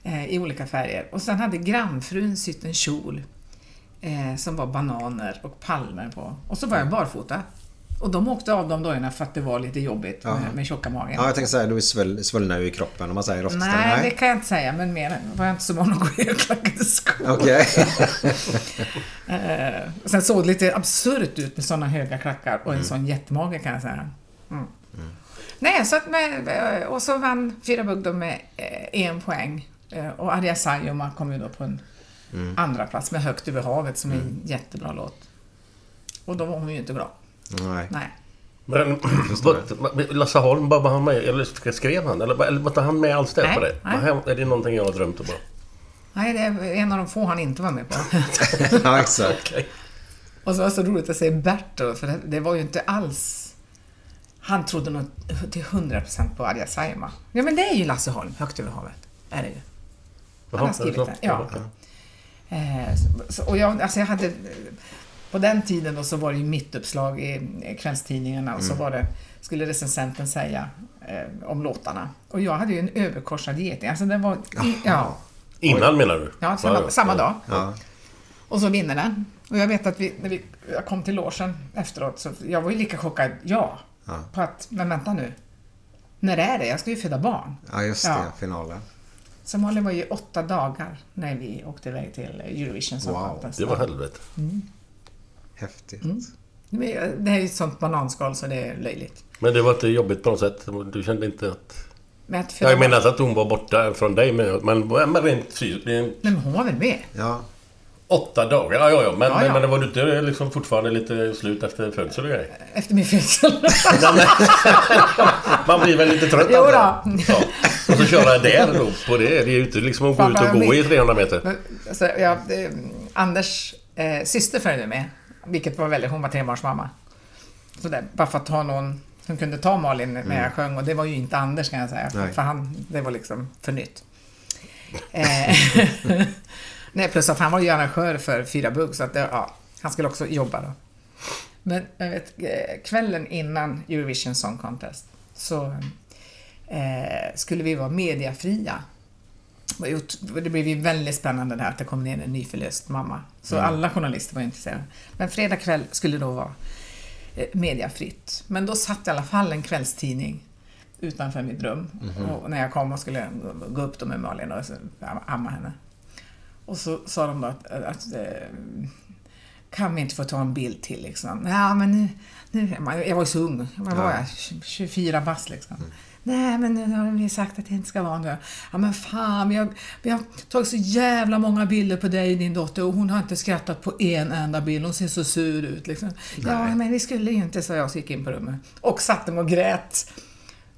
eh, i olika färger. Och sen hade grannfrun sytt en kjol eh, som var bananer och palmer på. Och så var jag barfota. Och de åkte av de dojorna för att det var lite jobbigt Ja. med, med tjocka magen. Ja, jag tänkte säga, du är sväll, svullna i kroppen om man säger ofta. Nej, det kan jag inte säga, men mer var jag inte så van att gå i högklackade skor. Okej. Eh, och sen såg det lite absurt ut med sådana höga klackar och en Mm. sån jättemage kan jag säga. Mm. Nej, så med, eh, och så vann Fyra Bugg då med eh, en poäng. Och Arja Saijonmaa kom ju då på en Mm. andra plats med Högt över havet som är en jättebra låt. Och då var hon ju inte glad. Nej. Nej. Men Lasse Holm, var han med Eller skrev han? Eller, eller var han med alls där Nej, på det? nej. Är det någonting jag har drömt om? Nej, det är en av de få han inte var med på. ja, exakt. Okej. Och så var det så roligt att se Bert då, för det, det var ju inte alls... Han trodde nog till 100% på Arja Saijonmaa. Ja, men det är ju Lasse Holm, Högt över havet. Är det ju. Han har skrivit det. så? Ja. Eh, så- och jag, alltså jag hade... På den tiden då så var det ju mittuppslag i i kvällstidningarna och så var det, skulle recensenten säga eh, om låtarna. Och jag hade ju en överkorsad geting. Alltså det var... I, ja, Innan menar du? ja, samma, samma dag. Ja. Och så vinner den. Och jag vet att vi, när vi, jag kom till logen efteråt, så jag var ju lika chockad, ja, Ja. på att, men vänta nu. När är det? Jag ska ju föda barn. Ja, just det. Ja. Finalen. Så Malin var ju åtta dagar när vi åkte iväg till Eurovision Song Wow, Contest. Det var helvete. Häftigt. Men Det är ju ett sånt bananskal så det är löjligt. Men det var inte jobbigt på något sätt? Du kände inte att... Men att Jag menar att hon var borta från dig, men, men, rent fysiskt. men hon var väl med? Ja. Åtta dagar? Ja, ja, ja. Men, Ja, ja. men, men det var du inte liksom fortfarande lite slut efter födsel och grejer? Efter min födsel. Man blir väl lite trött Jo då. Ja. Och så köra där då på det. Det är ju inte liksom att gå ut och gå i min- 300 meter. Men, alltså, ja, Anders eh, syster följde med, vilket var väldigt, hon var trebarnsmamma. Så där, bara för att ha någon som kunde ta Malin när jag sjöng och det var ju inte Anders kan jag säga, Nej. för han, det var liksom för nytt. Eh, Nej, plus att han var ju arrangör för Fyra Bugg så att det, ja, han skulle också jobba då. Men jag vet, eh, kvällen innan Eurovision Song Contest så eh, skulle vi vara mediafria. Det blev ju väldigt spännande där att det kom ner en nyförlöst mamma. Så alla journalister var intresserade. Men fredag kväll skulle då vara eh, mediafritt. Men då satt i alla fall en kvällstidning utanför mitt rum. Och när jag kom och skulle gå- upp då med Malin och amma henne. Och så sa de då att, att eh, kan vi inte få ta en bild till liksom? Ja, men nu, nu jag var ju så ung. Vad var jag? 24 bast liksom. Nej, men nu har vi sagt att det inte ska vara nu. Ja, men fan, vi har, vi har tagit så jävla många bilder på dig, din dotter, och hon har inte skrattat på en enda bild. Hon ser så sur ut liksom. Ja, men vi skulle ju inte, så jag så gick in på rummet. Och satte mig och grät.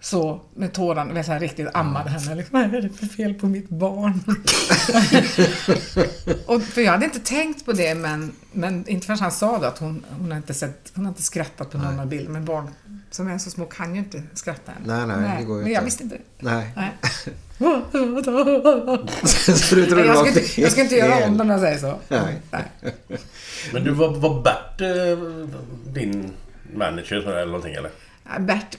Så med tårarna, så här, riktigt ammade henne. Liksom, vad är det för fel på mitt barn? och, för jag hade inte tänkt på det, men, men inte förrän han sa det att hon, hon, har inte sett, hon har inte skrattat på någon av bilderna. Men barn som är så små kan ju inte skratta än. Nej, nej, det går ju Men jag inte. visste inte. Nej. Nej. så du tror jag, ska inte, jag ska inte göra om det om jag säger så. Nej. Men du, var, var Bert eh, din manager eller någonting eller? Bert,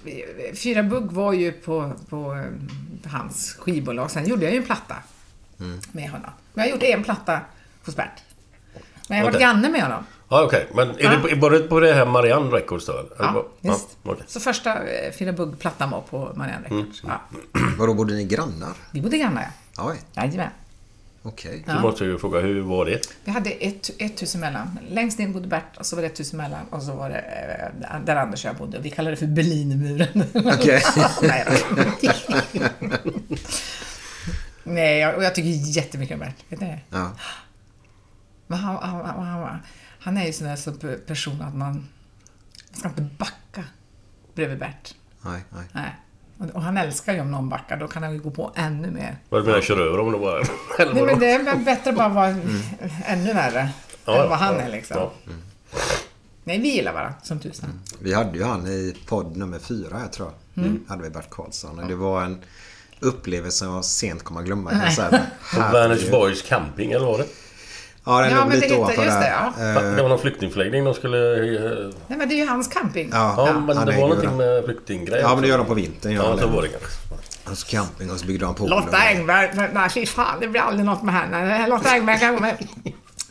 Fyra Bugg var ju på, på eh, hans skivbolag. Sen gjorde jag ju en platta Mm. med honom. Men jag har gjort en platta hos Bert. Men jag har varit granne med honom. Ja, okej. Men är Ja. det det på det här Marianne Records då? Ja, visst. Ja, okej. Så första eh, Fyra Bugg-plattan var på Marianne Records. Mm. Ja. Vadå, bodde ni grannar? Vi bodde grannar, ja. Oj, Jajamän. okej. Så måste jag ju fråga, hur var det? Vi hade ett, ett hus emellan. Längst in bodde Bert och så var det ett hus emellan och så var det eh, där Anders och jag bodde. Vi kallade det för Berlinmuren. Okej. Nej, då. Nej, jag- och jag tycker jättemycket om Bert. Vet ni det? Ja. Men han, han, han, han, han är ju sån där som pe- person att man, man ska inte backa bredvid Bert. Nej, nej. Nej. Och, han älskar ju om någon backar, då kan han ju gå på ännu mer. Vad du menar, kör över dem då bara? Nej, men det är väl bättre bara vara ännu värre Ja, än vad han ja, är liksom. ja. Nej, vi gillar varandra som tusan. Vi hade ju han i podd nummer fyra, jag tror jag. Mm. Hade vi Bert Karlsson. Och det var en upplevelse som jag sent kommer att glömma. På. Vänersborgs camping, eller var det? Ja, den Ja, låg men det lite ovanför just det, där. ja. Eh, Det var någon flyktingförläggning de skulle... eh, Nej, men det är ju hans camping. Ja, Ja, men han det var någonting med flyktinggrejer. Ja, men det gör de på vintern. Ja, så det. var det kanske. Och så camping och så byggde de pool. Lotta Engberg, nej, fy fan, det blir aldrig något med henne. Lotta Engberg kan...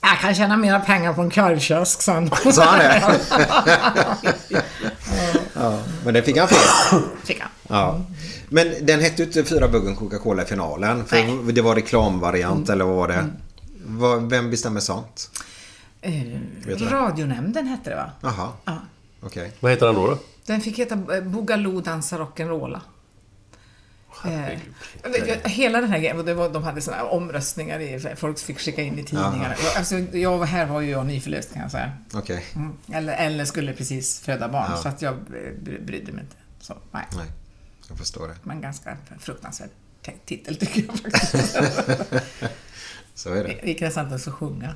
Jag kan tjäna mera pengar på en korvkiosk, han. Sa han det? ja, men det fick han fel. Fick han. Ja. Men den hette ju inte Fyra Buggen Coca-Cola i finalen. För Nej. det var reklamvariant eller vad var det? Vad- Vem bestämmer sånt? Eh? Radionämnden hette det, va? Jaha, Ja. okej. Vad heter han då? då? Den fick heta eh, Boogaloo dansar rock'n'rolla. Eh, hela den här grejen, och det var, de hade såna här omröstningar, i, folk fick skicka in i tidningar. Jag, alltså, jag, här var ju jag nyförlöst kan jag säga. Okej. Mm. Eller, eller skulle precis föda barn, Ja. så att jag bry- brydde mig inte. Så, nej. Nej, jag förstår det. Men ganska fruktansvärd te- titel tycker jag faktiskt. Så är det. Det är intressant att få sjunga.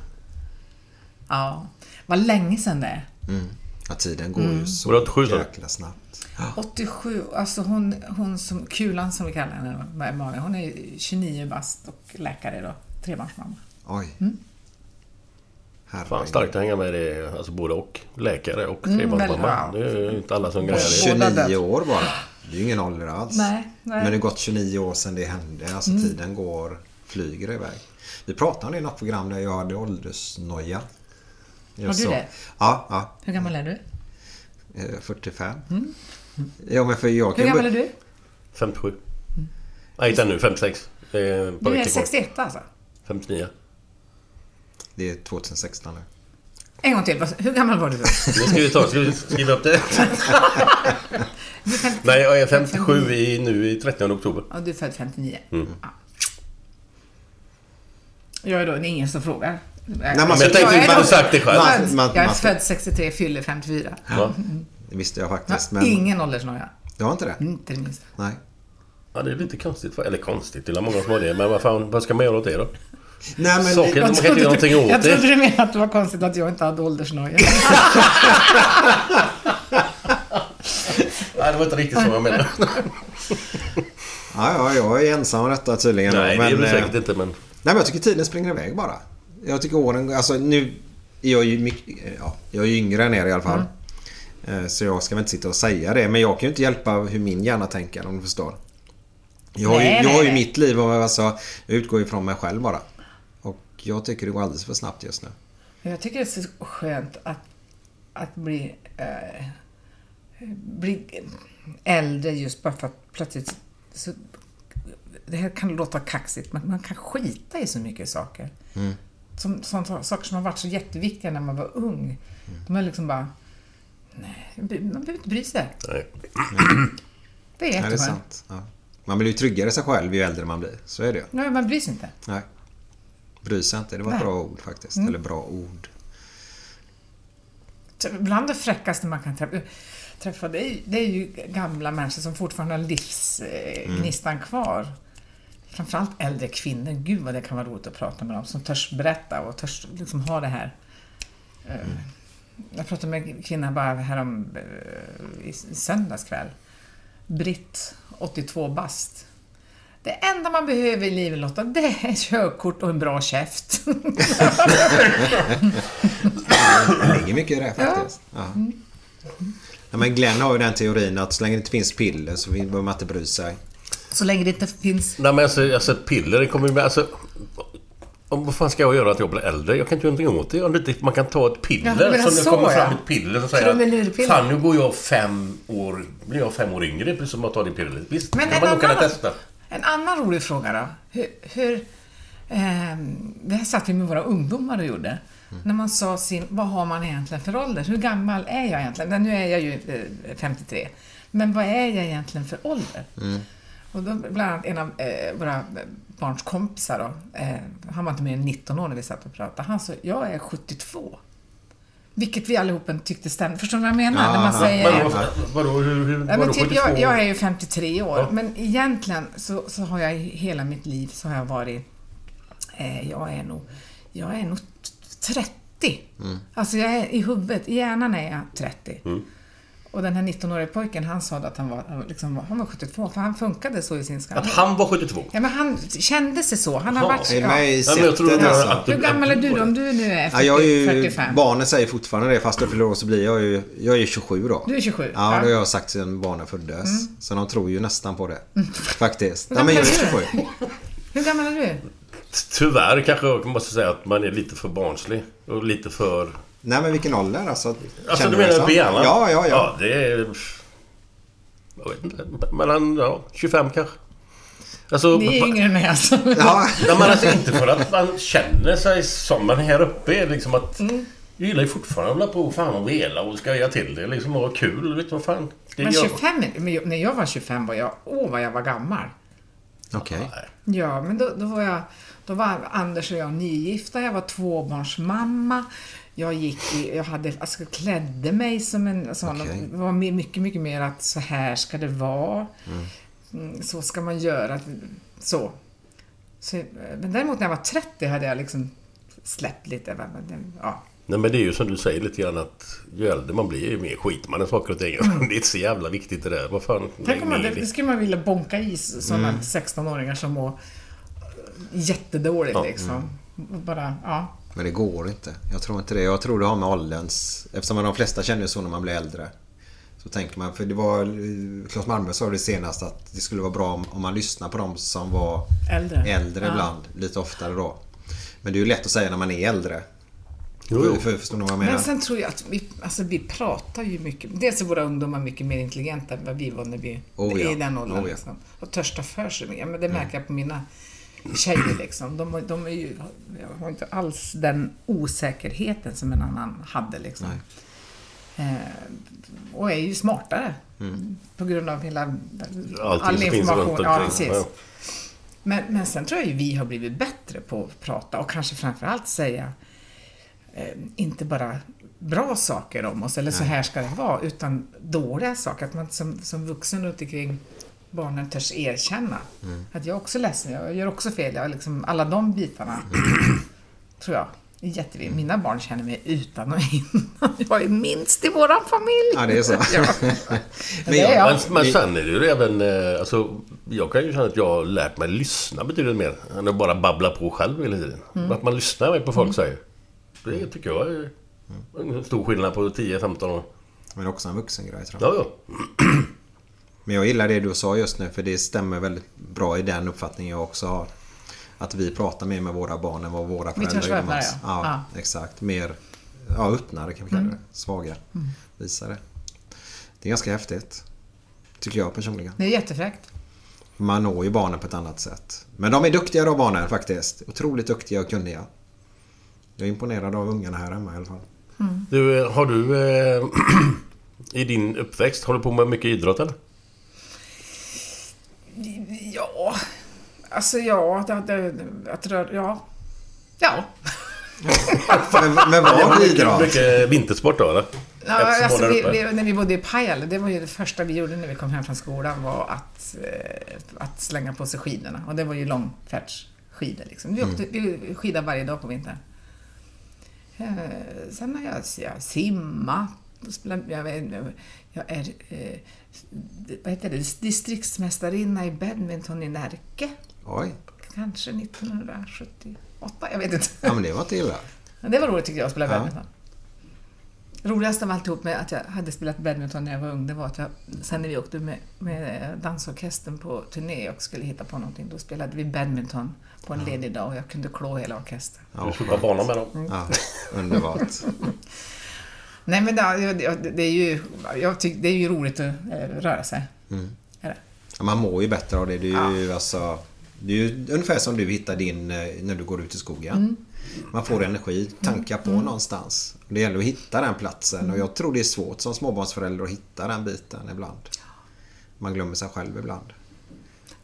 Ja, vad länge sedan det är. Mm. Ja, tiden går Mm. ju så Var det 87 sa du? jäkla snabbt. 87, alltså hon, hon som, Kulan som vi kallar henne, Malin, hon är 29 bast och läkare då, trebarnsmamma. Oj. Mm. Herregud. Fan, starkt att hänga med det. Alltså både och. Läkare och Mm, trebarnsmamma. väldigt Det är ju inte alla som grejer det. 29 år bara. Det är ju ingen ålder alls. Nej, nej. Men det har gått 29 år sedan det hände. Alltså Mm. tiden går flyger iväg. Vi pratade om det i något program där jag hade åldersnoja. Har du det? Ja, ja. Hur gammal är du? Eh, 45. Ja, men för jag Hur gammal är du? 57. Nej, inte ännu. 56. Det är ett par Du är veckor kvar. 61 alltså? 59. Det är 2016 nu. En gång till. Hur gammal var du då? Nu ska vi ta, ska vi skriva upp det? Nej, jag är 57 i, nu i 30 oktober. Ja, du är född 59. Mm. Ja. Jag är då, det är ingen som frågar. man Men jag tänkte är du hade sagt det själv. Man- man- Jag är man- född 63, fyller 54. Ja. Det visste jag faktiskt. Men ingen åldersnoja. du har inte det? Inte det minsta. Nej. ja, det är lite konstigt. Eller konstigt, det är många som har det. Men vad fan, vad ska man göra åt det då? Nej, men... Saker, inte göra någonting åt jag det. trodde du menade att det var konstigt att jag inte hade åldersnoja. Nej, det var inte riktigt så jag menade. Ja, ja, jag är ensam om detta tydligen. Nej, det är men, du eh, säkert inte, men... Nej, men jag tycker tiden springer iväg bara. Jag tycker åren... Alltså nu... är Jag är ju mycket... Ja, jag är ju yngre än er i alla fall. Eh, Så jag ska väl inte sitta och säga det. Men jag kan ju inte hjälpa hur min hjärna tänker om du förstår. Jag har ju, Nej, jag har ju nej, nej. mitt liv och alltså, jag utgår ifrån mig själv bara. Jag tycker det går alldeles för snabbt just nu. Jag tycker det är så skönt att, att bli, eh, bli äldre just bara för att plötsligt så, det här kan låta kaxigt, men man kan skita i så mycket saker. Som, sånt, saker som har varit så jätteviktiga när man var ung. De är liksom bara... Nej, man behöver inte bry sig. Nej. Det är Ja, det är jätteskönt. sant. Ja. Man blir ju tryggare i sig själv ju äldre man blir. Så är det ju. Nej, man bryr sig inte. Nej. Bry sig inte. Det var ett Nej. bra ord faktiskt. Mm. Eller bra ord. Bland det fräckaste man kan träffa, träffa det, är, det är ju gamla människor som fortfarande har livsgnistan kvar. Framförallt äldre kvinnor. Gud vad det kan vara roligt att prata med dem som törs berätta och törs liksom ha det här. Eh, Jag pratade med en kvinna bara härom eh, i söndags kväll. Britt, 82 bast. Det enda man behöver i livet Lotta, det är körkort och en bra käft. Det ligger mycket i det faktiskt. Ja. Ja, men Glenn har ju den teorin att så länge det inte finns piller så behöver man inte bry sig. Så länge det inte finns... Nej, men alltså, alltså piller, det kommer ju med... Alltså, om, vad fan ska jag göra att jag blir äldre? Jag kan inte göra någonting åt det. Om det inte, man kan ta ett piller. Ja, det så, kommer fram ja. ett piller som säger Fan, nu går jag fem år... Blir jag fem år yngre precis som att ta det pillret. Visst, Men det en kan man nog kunna testa. En annan rolig fråga då. Hur... hur ehm, det här satt vi med våra ungdomar och gjorde. När man sa sin, vad har man egentligen för ålder? Hur gammal är jag egentligen? Nu är jag ju eh, 53. Men vad är jag egentligen för ålder? Och då bland annat en av eh, våra barns kompisar då, eh, han var inte mer än 19 år när vi satt och pratade. Han sa, jag är 72. Vilket vi allihopa tyckte stämde. Förstår du vad jag menar? När man Ja, säger... Vadå, vadå, hur, hur, Ja, men typ, 72? jag, jag är ju 53 år, Ja. men egentligen så, så har jag i hela mitt liv så har jag varit... Eh, jag är nog... Jag är nog t- 30. Alltså jag är i huvudet, i hjärnan är jag 30. Och den här 19-årige pojken, han sa att han var, han var liksom, han var 72, för han funkade så i sin skalle. Att han var 72? Ja, men han kände sig så. Han har varit... Ja, jag tror det alltså? att Hur gammal är du då, om du nu är 40, Ja, jag är ju, 45? barnen säger fortfarande det fast jag fyller år så blir jag ju... Jag är ju 27 då. Du är 27? Ja, det har jag sagt sedan barnen föddes. Så de tror ju nästan på det. Faktiskt. Ja, Hur men jag gammal är är du? 27. Hur gammal är du? Tyvärr kanske jag måste säga att man är lite för barnslig. Och lite för... Nej men vilken ålder alltså? Alltså Känner du menar hjärnan? Ja, ja, ja. Ja, det är... Jag vet inte. Mellan ja, 25 kanske. Alltså... Ni är yngre än mig alltså. Ja, Nej, men alltså inte för att man känner sig som man här uppe är liksom att... Mm. Jag gillar ju fortfarande att hålla på fan och vela och skoja till det liksom och ha kul. Vet du vad fan? Det Men gör- 25, men jag- när jag var 25 var jag, åh vad jag var gammal. okej. Ja, men då, då var jag, då var Anders och jag nygifta, jag var tvåbarnsmamma. Jag gick i, jag hade, alltså klädde mig som en sån, Okej. det var my- mycket, mycket mer att så här ska det vara. Mm, så ska man göra. Så. så. Men däremot när jag var 30 hade jag liksom släppt lite. men- Ja. Nej men det är ju som du säger lite grann att ju äldre man blir ju mer skiter man i saker och ting. Det är inte så jävla viktigt det där. Vad fan. Mm. Tänk om man, det, det skulle man vilja bonka i sådana 16-åringar som mår jättedåligt Ja. liksom. Och Bara, ja. Men det går inte. Jag tror inte det. Jag tror det har med ålderns... Eftersom de flesta känner så när man blir äldre. Så tänker man, för det var Claes Malmberg sa det senast att det skulle vara bra om, om man lyssnar på de som var Äldre. äldre Ja. ibland. Lite oftare då. Men det är ju lätt att säga när man är äldre. Jo. För, för, förstår ni vad jag menar? Men sen tror jag att vi, alltså vi pratar ju mycket. Dels är våra ungdomar mycket mer intelligenta än vad vi var när vi Oh ja. är i den åldern. Oh ja. liksom. Och törstar för sig mer. Men det märker jag på mina tjejer liksom. De, de är ju, har inte alls den osäkerheten som en annan hade liksom. Eh, och är ju smartare. Mm. På grund av hela Allting runt omkring. Ja, precis. Ja. Men, men sen tror jag ju vi har blivit bättre på att prata och kanske framförallt säga eh, inte bara bra saker om oss eller så här ska det vara, utan dåliga saker. Att man som, som vuxen runt omkring barnen törs erkänna att jag är också ledsen, jag gör också fel. Jag är liksom, alla de bitarna tror jag är jätteviktigt. Mina barn känner mig utan och innan. Jag är minst i våran familj. Ja, det är så. Ja. Men Det är jag. Men, men sen är det ju även... eh, Alltså, jag kan ju känna att jag har lärt mig lyssna betydligt mer än att bara babbla på själv hela tiden. Mm. Att man lyssnar mer på folk säger. Det tycker jag är en stor skillnad på 10-15 år. Men också en vuxengrej tror jag. Ja, ja. Men jag gillar det du sa just nu för det stämmer väldigt bra i den uppfattningen jag också har. Att vi pratar mer med våra barn än vad våra Vi föräldrar gör med oss. ja. Ja, exakt. Mer ja, öppnare kan vi kalla det. Svaga. Visare. Det är ganska häftigt. Tycker jag personligen. Det är jättefräckt. Man når ju barnen på ett annat sätt. Men de är duktiga då barnen faktiskt. Otroligt duktiga och kunniga. Jag är imponerad av ungarna här hemma i alla fall. Du, eh, har du... Eh, I din uppväxt, håller på med mycket idrott eller? Ja, alltså ja, det, det, att röra, ja. Ja. Men, men vad mycket, idrott? mycket vintersport då eller? Ja, alltså, är vi, vi, när vi bodde i Pajala, det var ju det första vi gjorde när vi kom hem från skolan var att, eh, att slänga på sig skidorna. Och det var ju långfärdsskidor liksom. Vi, åkte, vi skidade varje dag på vintern. Eh, sen har jag, jag simmat, jag, vet- jag är eh, vad heter det, distriktsmästarinna i badminton i Närke. Oj. Kanske 1978, jag vet inte. Ja men det var inte illa. Det var roligt tycker jag att spela Ja. badminton. Roligast av alltihop med att jag hade spelat badminton när jag var ung, det var att jag, sen när vi åkte med, med dansorkestern på turné och skulle hitta på någonting, då spelade vi badminton på en ledig dag och jag kunde klå hela orkestern. Du sopar banan med dem. Ja, underbart. Nej men det, det, är ju, jag tycker, det är ju roligt att eh, röra sig. Är det? Ja, Man mår ju bättre av det. Det är ju alltså... Det är ju ungefär som du hittar din eh, när du går ut i skogen. Man får energi, tankar på någonstans. Det gäller att hitta den platsen och jag tror det är svårt som småbarnsförälder att hitta den biten ibland. Man glömmer sig själv ibland.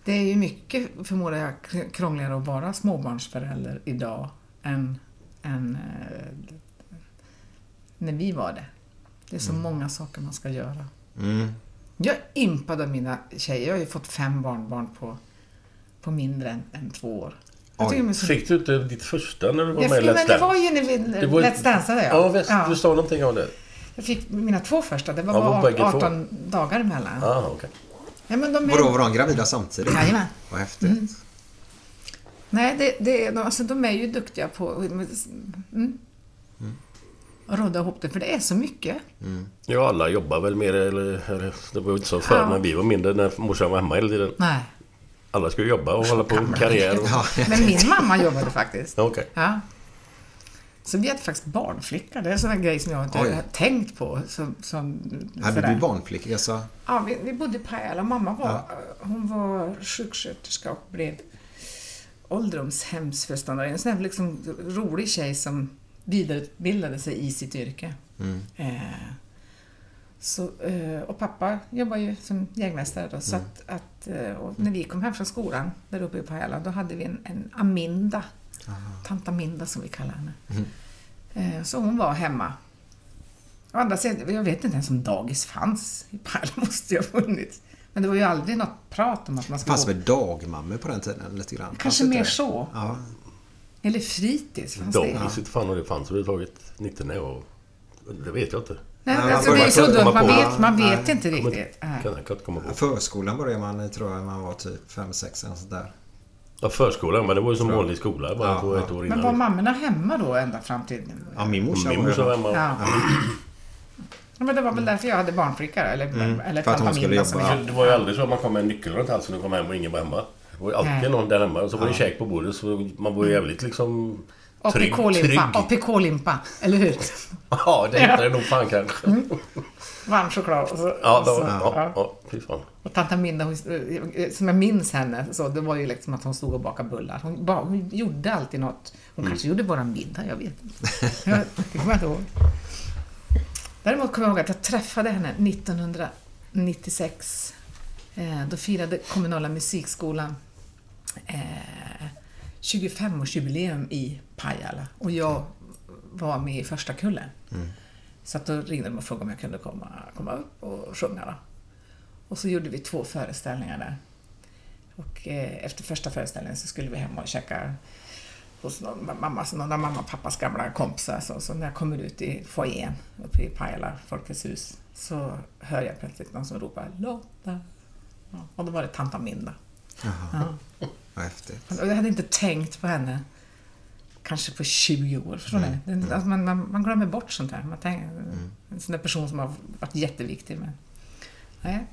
Det är ju mycket, förmodar jag, kr- krångligare att vara småbarnsförälder idag än, än eh, när vi var det. Det är så många saker man ska göra. Mm. Jag är impad av mina tjejer. Jag har ju fått fem barnbarn på, på mindre än, än två år. Oj. så... Fick du inte ditt första när du var Jag, med i men Let's det var Dance? ju när vi var Let's Dansade Ja, visst. Du sa någonting om det. Jag fick mina två första, det var Ja, bara bägge två? 18 dagar emellan. Ah, okej. Ja, men de är... Vadå, var de gravida samtidigt? Jajamän. Vad häftigt. Nej, det, det, är- de, alltså, de är ju duktiga på mm, att rodda ihop det, för det är så mycket. Ja, alla jobbar väl mer eller, eller det var ju inte så förr Ja. när vi var mindre när morsan var hemma hela tiden. Nej. Alla skulle jobba och hålla på med karriär. Och... Ja. Men min mamma jobbade faktiskt. Ja, Okej. Ja. Så vi hade faktiskt barnflicka. Det är en sån här grej som jag inte Oj. har tänkt på. Som, som, Hade sådär. du barnflicka? Så... Ja, vi, vi bodde i Pajala. Mamma var, hon var sjuksköterska och blev ålderdomshemsföreståndare. En sån här liksom rolig tjej som vidareutbildade sig i sitt yrke. Eh, så, eh, och pappa jobbar ju som jägmästare då, så att, att eh, och när vi kom hem från skolan där uppe i Pajala, då hade vi en, en Aminda. Tant Aminda som vi kallar henne. Eh, så hon var hemma. Å andra sidan, jag vet inte ens om dagis fanns i Pajala, måste ju ha funnits. Men det var ju aldrig något prat om att man Det skulle fanns gå... väl dagmammor på den tiden lite grann? Fanns Kanske mer det? så. Ja. Eller fritids fanns det. Dagis, inte fan om det fanns överhuvudtaget 90 när jag var... Det vet jag inte. Nej, Ja, alltså, man det är så dumt, man vet, man Ja, vet inte Kommer- riktigt. Nej. Kan inte komma på. Förskolan började man, tror jag, man var typ 5-6 eller sånt där. Ja, förskolan, men det var ju som vanlig skola bara Ja, på ja. ett år Men innan. var mammorna hemma då ända fram till... Ja, min morsa Min var morsa hemma. Ja. Ja, men det var väl därför jag hade barnflicka eller, Mm, eller för att hon skulle jobba. det var ju aldrig så att man kom med en nyckel runt halsen och kom hem och ingen var hemma. Det var ju alltid Nej. någon där hemma. Och så var det käk på bordet. Så man var ju jävligt liksom... APK-limpa. APK-limpa, eller hur? Ja, det heter det nog fan kanske. Varm choklad. Och så, Ja, då, så, ja, ja. ja, fy fan. Och tanta Minna, hon, eh, som jag minns henne, så det var ju liksom att hon stod och bakade bullar. Hon, ba, hon gjorde alltid något. Hon kanske gjorde våran middag, jag vet inte. Jag, det kommer jag inte ihåg. Däremot kommer jag ihåg att jag träffade henne 1996. Eh, då firade kommunala musikskolan eh, 25-årsjubileum i Pajala. Och jag var med i första kullen. Så att då ringde de och frågade om jag kunde komma, komma upp och sjunga. Då. Och så gjorde vi två föreställningar där. Och eh, efter första föreställningen så skulle vi hem och käka hos någon, mammas, någon av mamma och pappas gamla kompisar. Så, så när jag kommer ut i foajén uppe i Pajala Folkets hus så hör jag plötsligt någon som ropar Lotta. Ja, och då var det tanta Minda. Ja. Vad häftigt. Jag hade inte tänkt på henne kanske på 20 år. Förstår ni? Det- Alltså man, man, man glömmer bort sånt där. Man tänker, En sån där person som har varit jätteviktig. Men, nej,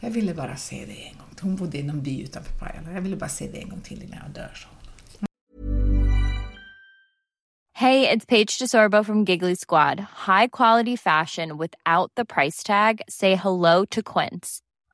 jag ville bara se det en gång. Hon bodde i någon by utanför Pajala. Jag ville bara se det en gång till innan jag dör. Så. Hey, it's Paige DeSorbo from Giggly Squad. High quality fashion without the price tag. Say hello to Quince.